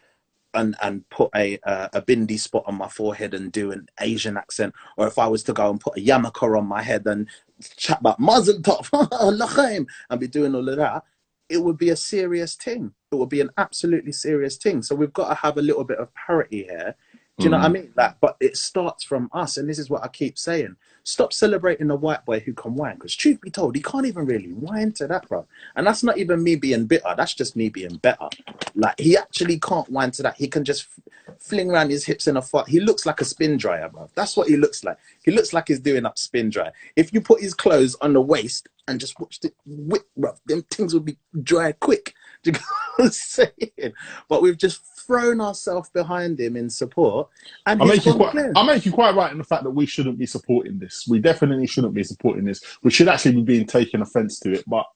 and and put a uh, a bindi spot on my forehead and do an Asian accent, or if I was to go and put a yarmulke on my head and chat about Mazel Tov, and be doing all of that, it would be a serious thing. It would be an absolutely serious thing. So we've got to have a little bit of parity here. Do you know what I hmm. mean? Like, but it starts from us, and this is what I keep saying. Stop celebrating the white boy who can whine, because truth be told, he can't even really whine to that, bro. And that's not even me being bitter. That's just me being better. Like he actually can't whine to that. He can just f- fling around his hips in a fart. He looks like a spin dryer, bro. That's what he looks like. He looks like he's doing up spin dry. If you put his clothes on the waist and just watch it whip, bro, them things will be dry quick. Do you know what I'm saying? But we've just thrown ourselves behind him in support, and I he's make you quite. clear. I make you quite right in the fact that we shouldn't be supporting this. We definitely shouldn't be supporting this. We should actually be being taken offence to it. But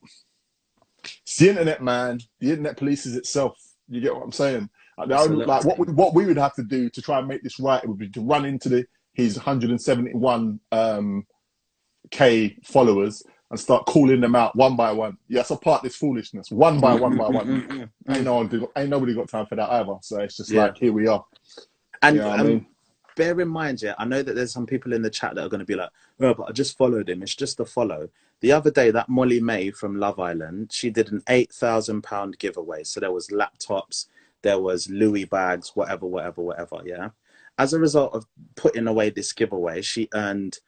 it's the internet, man. The internet polices itself. You get what I'm saying? Like, the only- like what we, what we would have to do to try and make this right would be to run into the his 171 um, k followers and start calling them out one by one. Yes, I part this foolishness one by one by one. Mm-hmm, mm-hmm, mm-hmm. Ain't no one, ain't nobody got time for that either. So it's just Yeah. like here we are. And You know what I um, mean? bear in mind, yeah, I know that there's some people in the chat that are going to be like, "Oh, but I just followed him. It's just a follow." The other day, that Molly-Mae from Love Island, she did an eight thousand pound giveaway. So there was laptops, there was Louis bags, whatever, whatever, whatever. Yeah. As a result of putting away this giveaway, she earned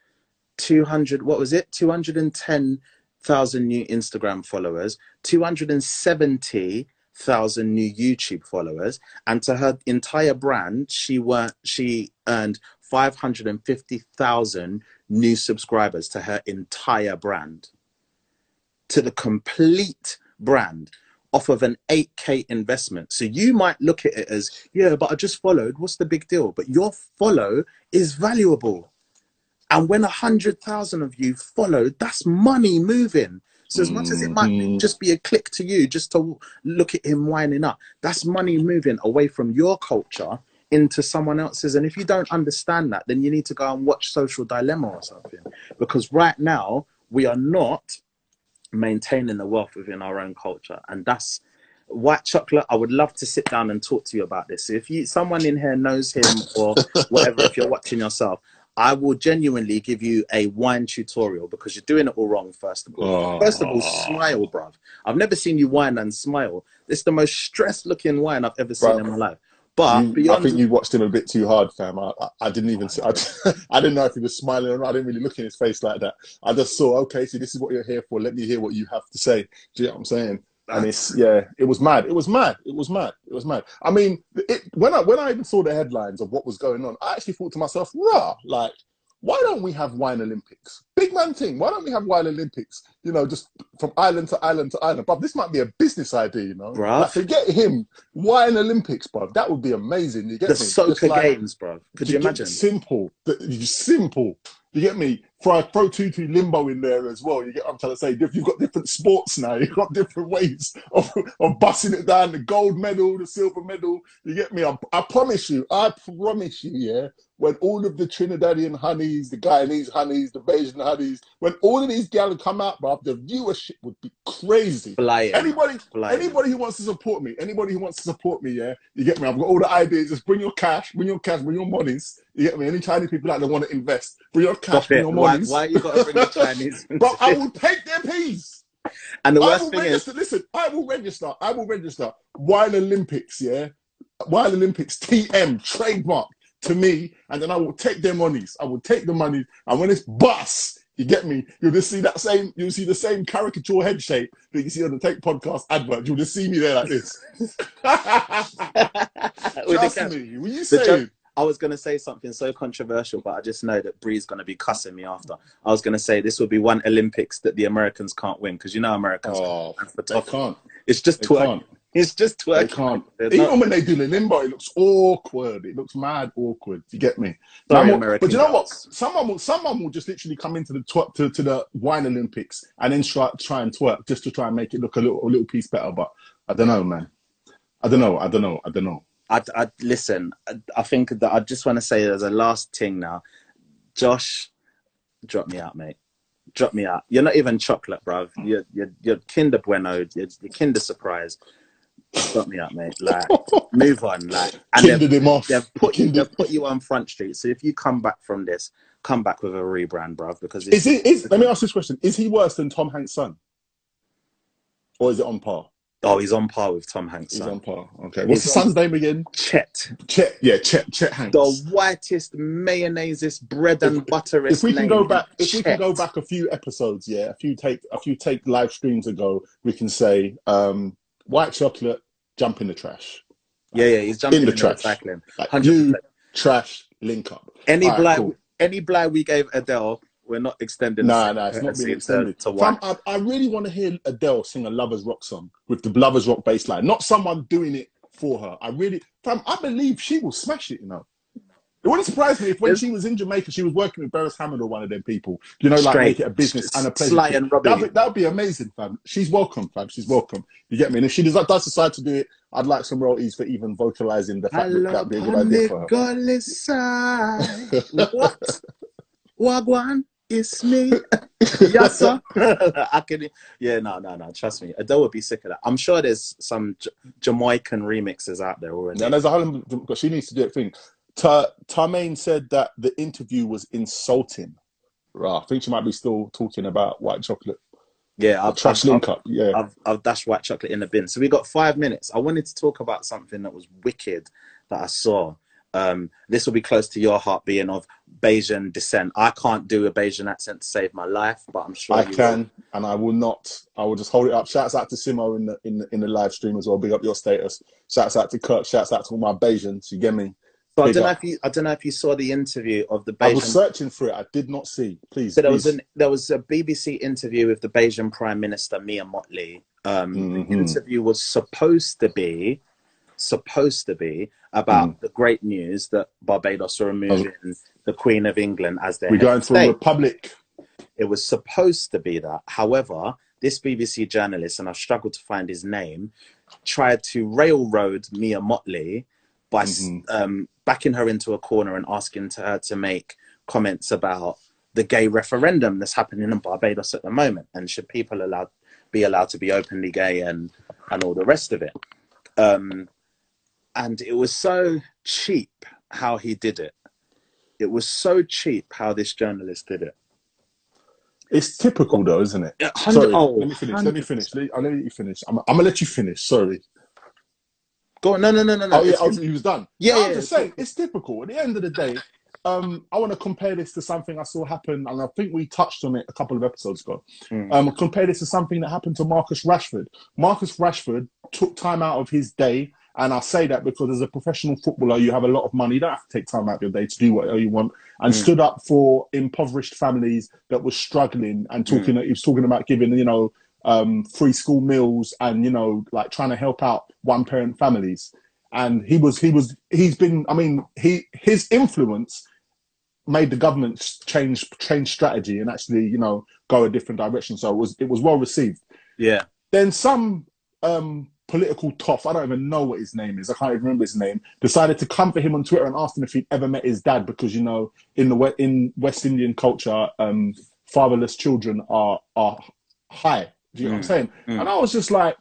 two hundred. What was it? Two hundred and ten thousand new Instagram followers, two hundred and seventy thousand new YouTube followers, and to her entire brand, she were she earned five hundred and fifty thousand new subscribers to her entire brand. To the complete brand off of an 8k investment. So you might look at it as, yeah, but I just followed. What's the big deal? But your follow is valuable. And when a hundred thousand of you follow, that's money moving. So as much as it might Mhm. just be a click to you, just to look at him winding up, that's money moving away from your culture into someone else's. And if you don't understand that, then you need to go and watch Social Dilemma or something. Because right now we are not maintaining the wealth within our own culture, and that's white chocolate. I would love to sit down and talk to you about this. If you someone in here knows him or whatever, if you're watching yourself. I will genuinely give you a wine tutorial because you're doing it all wrong, first of all. Oh. First of all, oh. smile, bruv. I've never seen you wine and smile. It's the most stressed looking wine I've ever seen Bruv. in my life. But You- I think you watched him a bit too hard, fam. I, I, I didn't even. See, I, I didn't know if he was smiling or not. I didn't really look in his face like that. I just saw, okay, see, this is what you're here for. Let me hear what you have to say. Do you know what I'm saying? And it's yeah, it was mad. It was mad. It was mad. It was mad. I mean, it, when I when I even saw the headlines of what was going on, I actually thought to myself, rah, like, why don't we have wine Olympics? Big man thing. Why don't we have wine Olympics? You know, just from island to island to island. But this might be a business idea, you know. Bruv. Like, to get him wine Olympics, bro, that would be amazing. You get the me? Like- games, bruv. Could you get imagine? Simple. Simple. You get me? Throw, throw Tutu Limbo in there as well. You get I'm trying to say? You've got different sports now. You've got different ways of, of busting it down. The gold medal, the silver medal. You get me? I, I promise you, I promise you, yeah, when all of the Trinidadian honeys, the Guyanese honeys, the Bajan honeys, when all of these gals come out, bro, the viewership would be crazy. Flying. Anybody, Flying. anybody who wants to support me, anybody who wants to support me, yeah, you get me. I've got all the ideas. Just bring your cash, bring your cash, bring your monies. You get me. Any Chinese people out there want to invest, bring your cash, Stop bring it. your monies. why you got to bring the Chinese? But I will take their piece. and the I worst will thing is. Listen, I will register. I will register. Wine Olympics, yeah, Wine Olympics TM trademark to me, and then I will take their monies. I will take the money, and when it's bus. You get me? You'll just see that same, you'll see the same caricature head shape that you see on the Take Podcast advert. You'll just see me there like this. Trust me. What you saying? I was going to say something so controversial, but I just know that Bree's going to be cussing me after. I was going to say this will be one Olympics that the Americans can't win because you know Americans. Oh, can't they can't. It's just They twerking. can't. It's just They twerking. can't. There's Even no- when they do the limbo, it looks awkward. It looks mad awkward. You get me? Sorry, will- American but you know what? Someone will, someone will just literally come into the twer- to, to the wine Olympics and then try, try and twerk just to try and make it look a little a little piece better. But I don't know, man. I don't know. I don't know. I don't know. I, I listen. I, I think that I just want to say as a last thing now, Josh, drop me out, mate. Drop me out. You're not even chocolate, bruv. Hmm. You're you're, you're Kinder Bueno. You're, you're Kinder Surprise. Drop me up, mate. Like, move on. Like, and they've, him off. they've put you, they've put you on front street. So if you come back from this, come back with a rebrand, bruv. Because Is it's, let me ask this question: Is he worse than Tom Hanks' son, or is it on par? oh, he's on par with Tom Hanks' He's son. on par. Okay. What's He's the on- son's name again? Chet, Chet. Yeah, Chet. Chet Hanks. the whitest mayonnaise, bread and butter. if we can go back if we can go back a few episodes yeah a few take a few take live streams ago we can say um white chocolate jump in the trash Yeah, yeah, he's jumping In in the the, trash. recycling. like you trash link up Any right, blind, cool. any blind we gave Adele, we're not extending. nah the nah it's not being uh, extended To, Fam, one. I, I really want to hear Adele sing a lovers rock song with the lovers rock bass line not someone doing it for her I really fam, I believe she will smash it you know it wouldn't surprise me if when she was in Jamaica, she was working with Beres Hammond or one of them people. You know, like Straight. make it a business and a pleasure. Sly and Robbie. That'd be, that'd be amazing, fam. She's welcome, fam. She's welcome. You get me? And if she does, does decide to do it, I'd like some royalties for even vocalizing the fact that that'd be a good idea for her. side. what? Wagwan, it's me. yes, sir. I can. Yeah, no, no, no. Trust me, Adele would be sick of that. I'm sure there's some J- Jamaican remixes out there already. And there's a whole, because she needs to do a thing. Ta- Tarmaine said that the interview was insulting. Right, I think she might be still talking about white chocolate. yeah, I've, trash I've, link up. Yeah. I've, I've dashed white chocolate in the bin. So we got five minutes. I wanted to talk about something that was wicked that I saw. Um, this will be close to your heart, being of Bajan descent. I can't do a Bajan accent to save my life, but I'm sure I you can, will. and I will not. I will just hold it up. Shouts out to Simo in the in the, in the live stream as well. Big up your status. Shouts out to Kirk. Shouts out to all my Bajans. You get me? So I don't know if you I don't know if you saw the interview of the I was searching for it. I did not see. Please, So there was an there was a BBC interview with the Bajan Prime Minister Mia Mottley. Um, Mhm. The interview was supposed to be supposed to be about Mm. the great news that Barbados are removing the Queen of England as their We're going to a republic. It was supposed to be that. However, this BBC journalist, and I've struggled to find his name, tried to railroad Mia Mottley by s Mhm. um, backing her into a corner and asking to her to make comments about the gay referendum that's happening in Barbados at the moment, and should people allowed be allowed to be openly gay and and all the rest of it. Um, and it was so cheap how he did it. It was so cheap how this journalist did it. It's typical, though, isn't it? Sorry, oh, let me finish. Let me 100%. finish. Let, I'll let you finish. I'm, I'm gonna let you finish. Sorry. Go on. No, no, no, no, no. oh yeah, oh, he was done. Yeah, No, I'm just yeah. saying, it's typical. At the end of the day, um, I want to compare this to something I saw happen, and I think we touched on it a couple of episodes ago. Mm. Um, compare this to something that happened to Marcus Rashford. Marcus Rashford took time out of his day, and I say that because as a professional footballer, you have a lot of money. You don't have to take time out of your day to do whatever you want, and Mm. stood up for impoverished families that were struggling, and talking. He was talking about giving, you know. Um, free school meals and you know like trying to help out one parent families. And he was he was he's been i mean he his influence made the government change change strategy and actually you know go a different direction. So it was it was well received. Yeah. then some um political toff i don't even know what his name is i can't even remember his name decided to come for him on twitter and asked him if he'd ever met his dad because you know in the in west indian culture um fatherless children are are high do you know what i'm Mm. saying Mm. and i was just like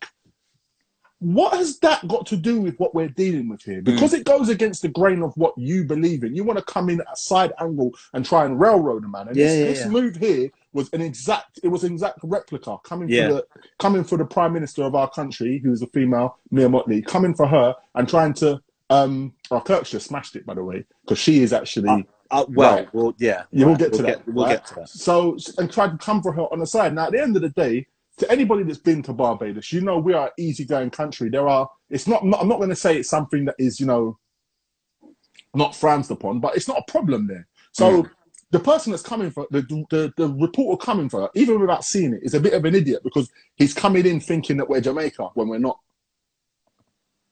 what has that got to do with what we're dealing with here? Because it goes against the grain of what you believe in. You want to come in at a side angle and try and railroad a man. And Yeah, this, yeah, this yeah. move here was an exact. It was an exact replica coming for the coming for the prime minister of our country, who is a female, Mia Mottley, coming for her and trying to. Um, our Kirk's just smashed it, by the way, because she is actually. Uh, well, Right. well, yeah. Yeah, we'll right, get to we'll that. Get, we'll right? get to that. So, and tried to come for her on the side. Now, at the end of the day, to anybody that's been to Barbados, you know we are an easygoing country. There are. It's not. not I'm not going to say it's something that is, you know, not frowned upon, but it's not a problem there. So. Mm. The person that's coming for the, the the reporter coming for even without seeing it, is a bit of an idiot because he's coming in thinking that we're Jamaica when we're not.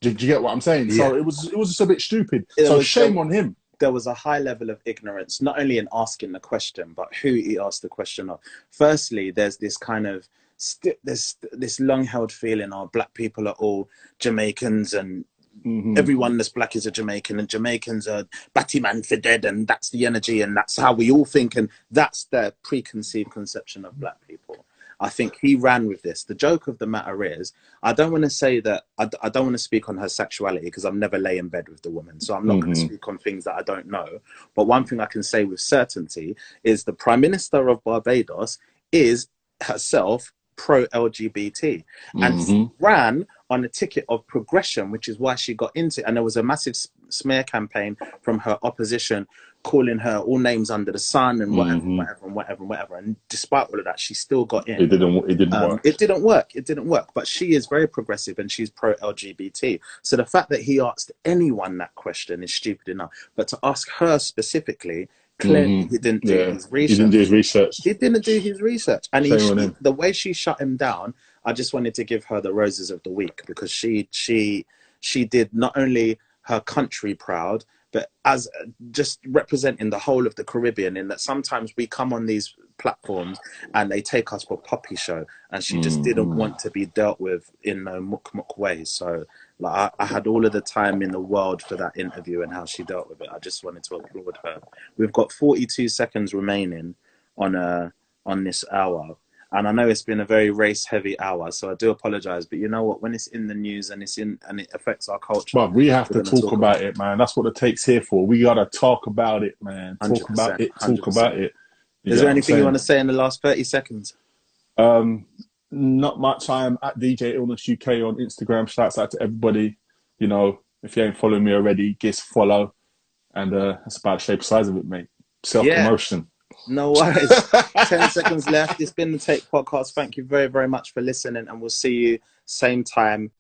Do, do you get what I'm saying? So it was it was just a bit stupid. It so was- shame on him. There was a high level of ignorance, not only in asking the question, but who he asked the question of. Firstly, there's this kind of st- there's this long-held feeling: oh, black people are all Jamaicans, and Mhm. everyone that's black is a Jamaican, and Jamaicans are Batman for dead, and that's the energy, and that's how we all think, and that's their preconceived conception of black people. I think he ran with this. The joke of the matter is, I don't want to say that, I, I don't want to speak on her sexuality because I've never lay in bed with the woman. So I'm not going to speak on things that I don't know. But one thing I can say with certainty is the Prime Minister of Barbados is herself pro LGBT and Mhm. ran on a ticket of progression, which is why she got into it. And there was a massive smear campaign from her opposition calling her all names under the sun and whatever, Mhm. whatever, and whatever, and whatever. And despite all of that, she still got in. It didn't. It didn't Um, work. it didn't work. It didn't work. But she is very progressive and she's pro LGBT. So the fact that he asked anyone that question is stupid enough. But to ask her specifically, clearly Mhm. he didn't do Yeah, his he research. didn't do his research. He didn't do his research, and he, him. the way she shut him down, I just wanted to give her the roses of the week because she she she did not only her country proud, but as just representing the whole of the Caribbean. In that sometimes we come on these platforms and they take us for a puppy show, and she just didn't Mhm. want to be dealt with in no muck muck way. So like I, I had all of the time in the world for that interview and how she dealt with it. I just wanted to applaud her. We've got 42 seconds remaining on uh on this hour. And I know it's been a very race heavy hour, so I do apologize. But you know what? When it's in the news and it's in and it affects our culture, But we have to talk, talk about, about it, man. That's what the take's here for. We gotta talk about it, man. Talk about it. Talk 100%. about it. You is there anything you want to say in the last 30 seconds? Um, not much. I am at DJ Illness UK on Instagram. Shouts out to everybody. You know, if you ain't following me already, just follow. and uh, that's about the shape size of it, mate. Self promotion. No worries. 10 seconds left. It's been the Take Podcast. Thank you very, very much for listening, and we'll see you same time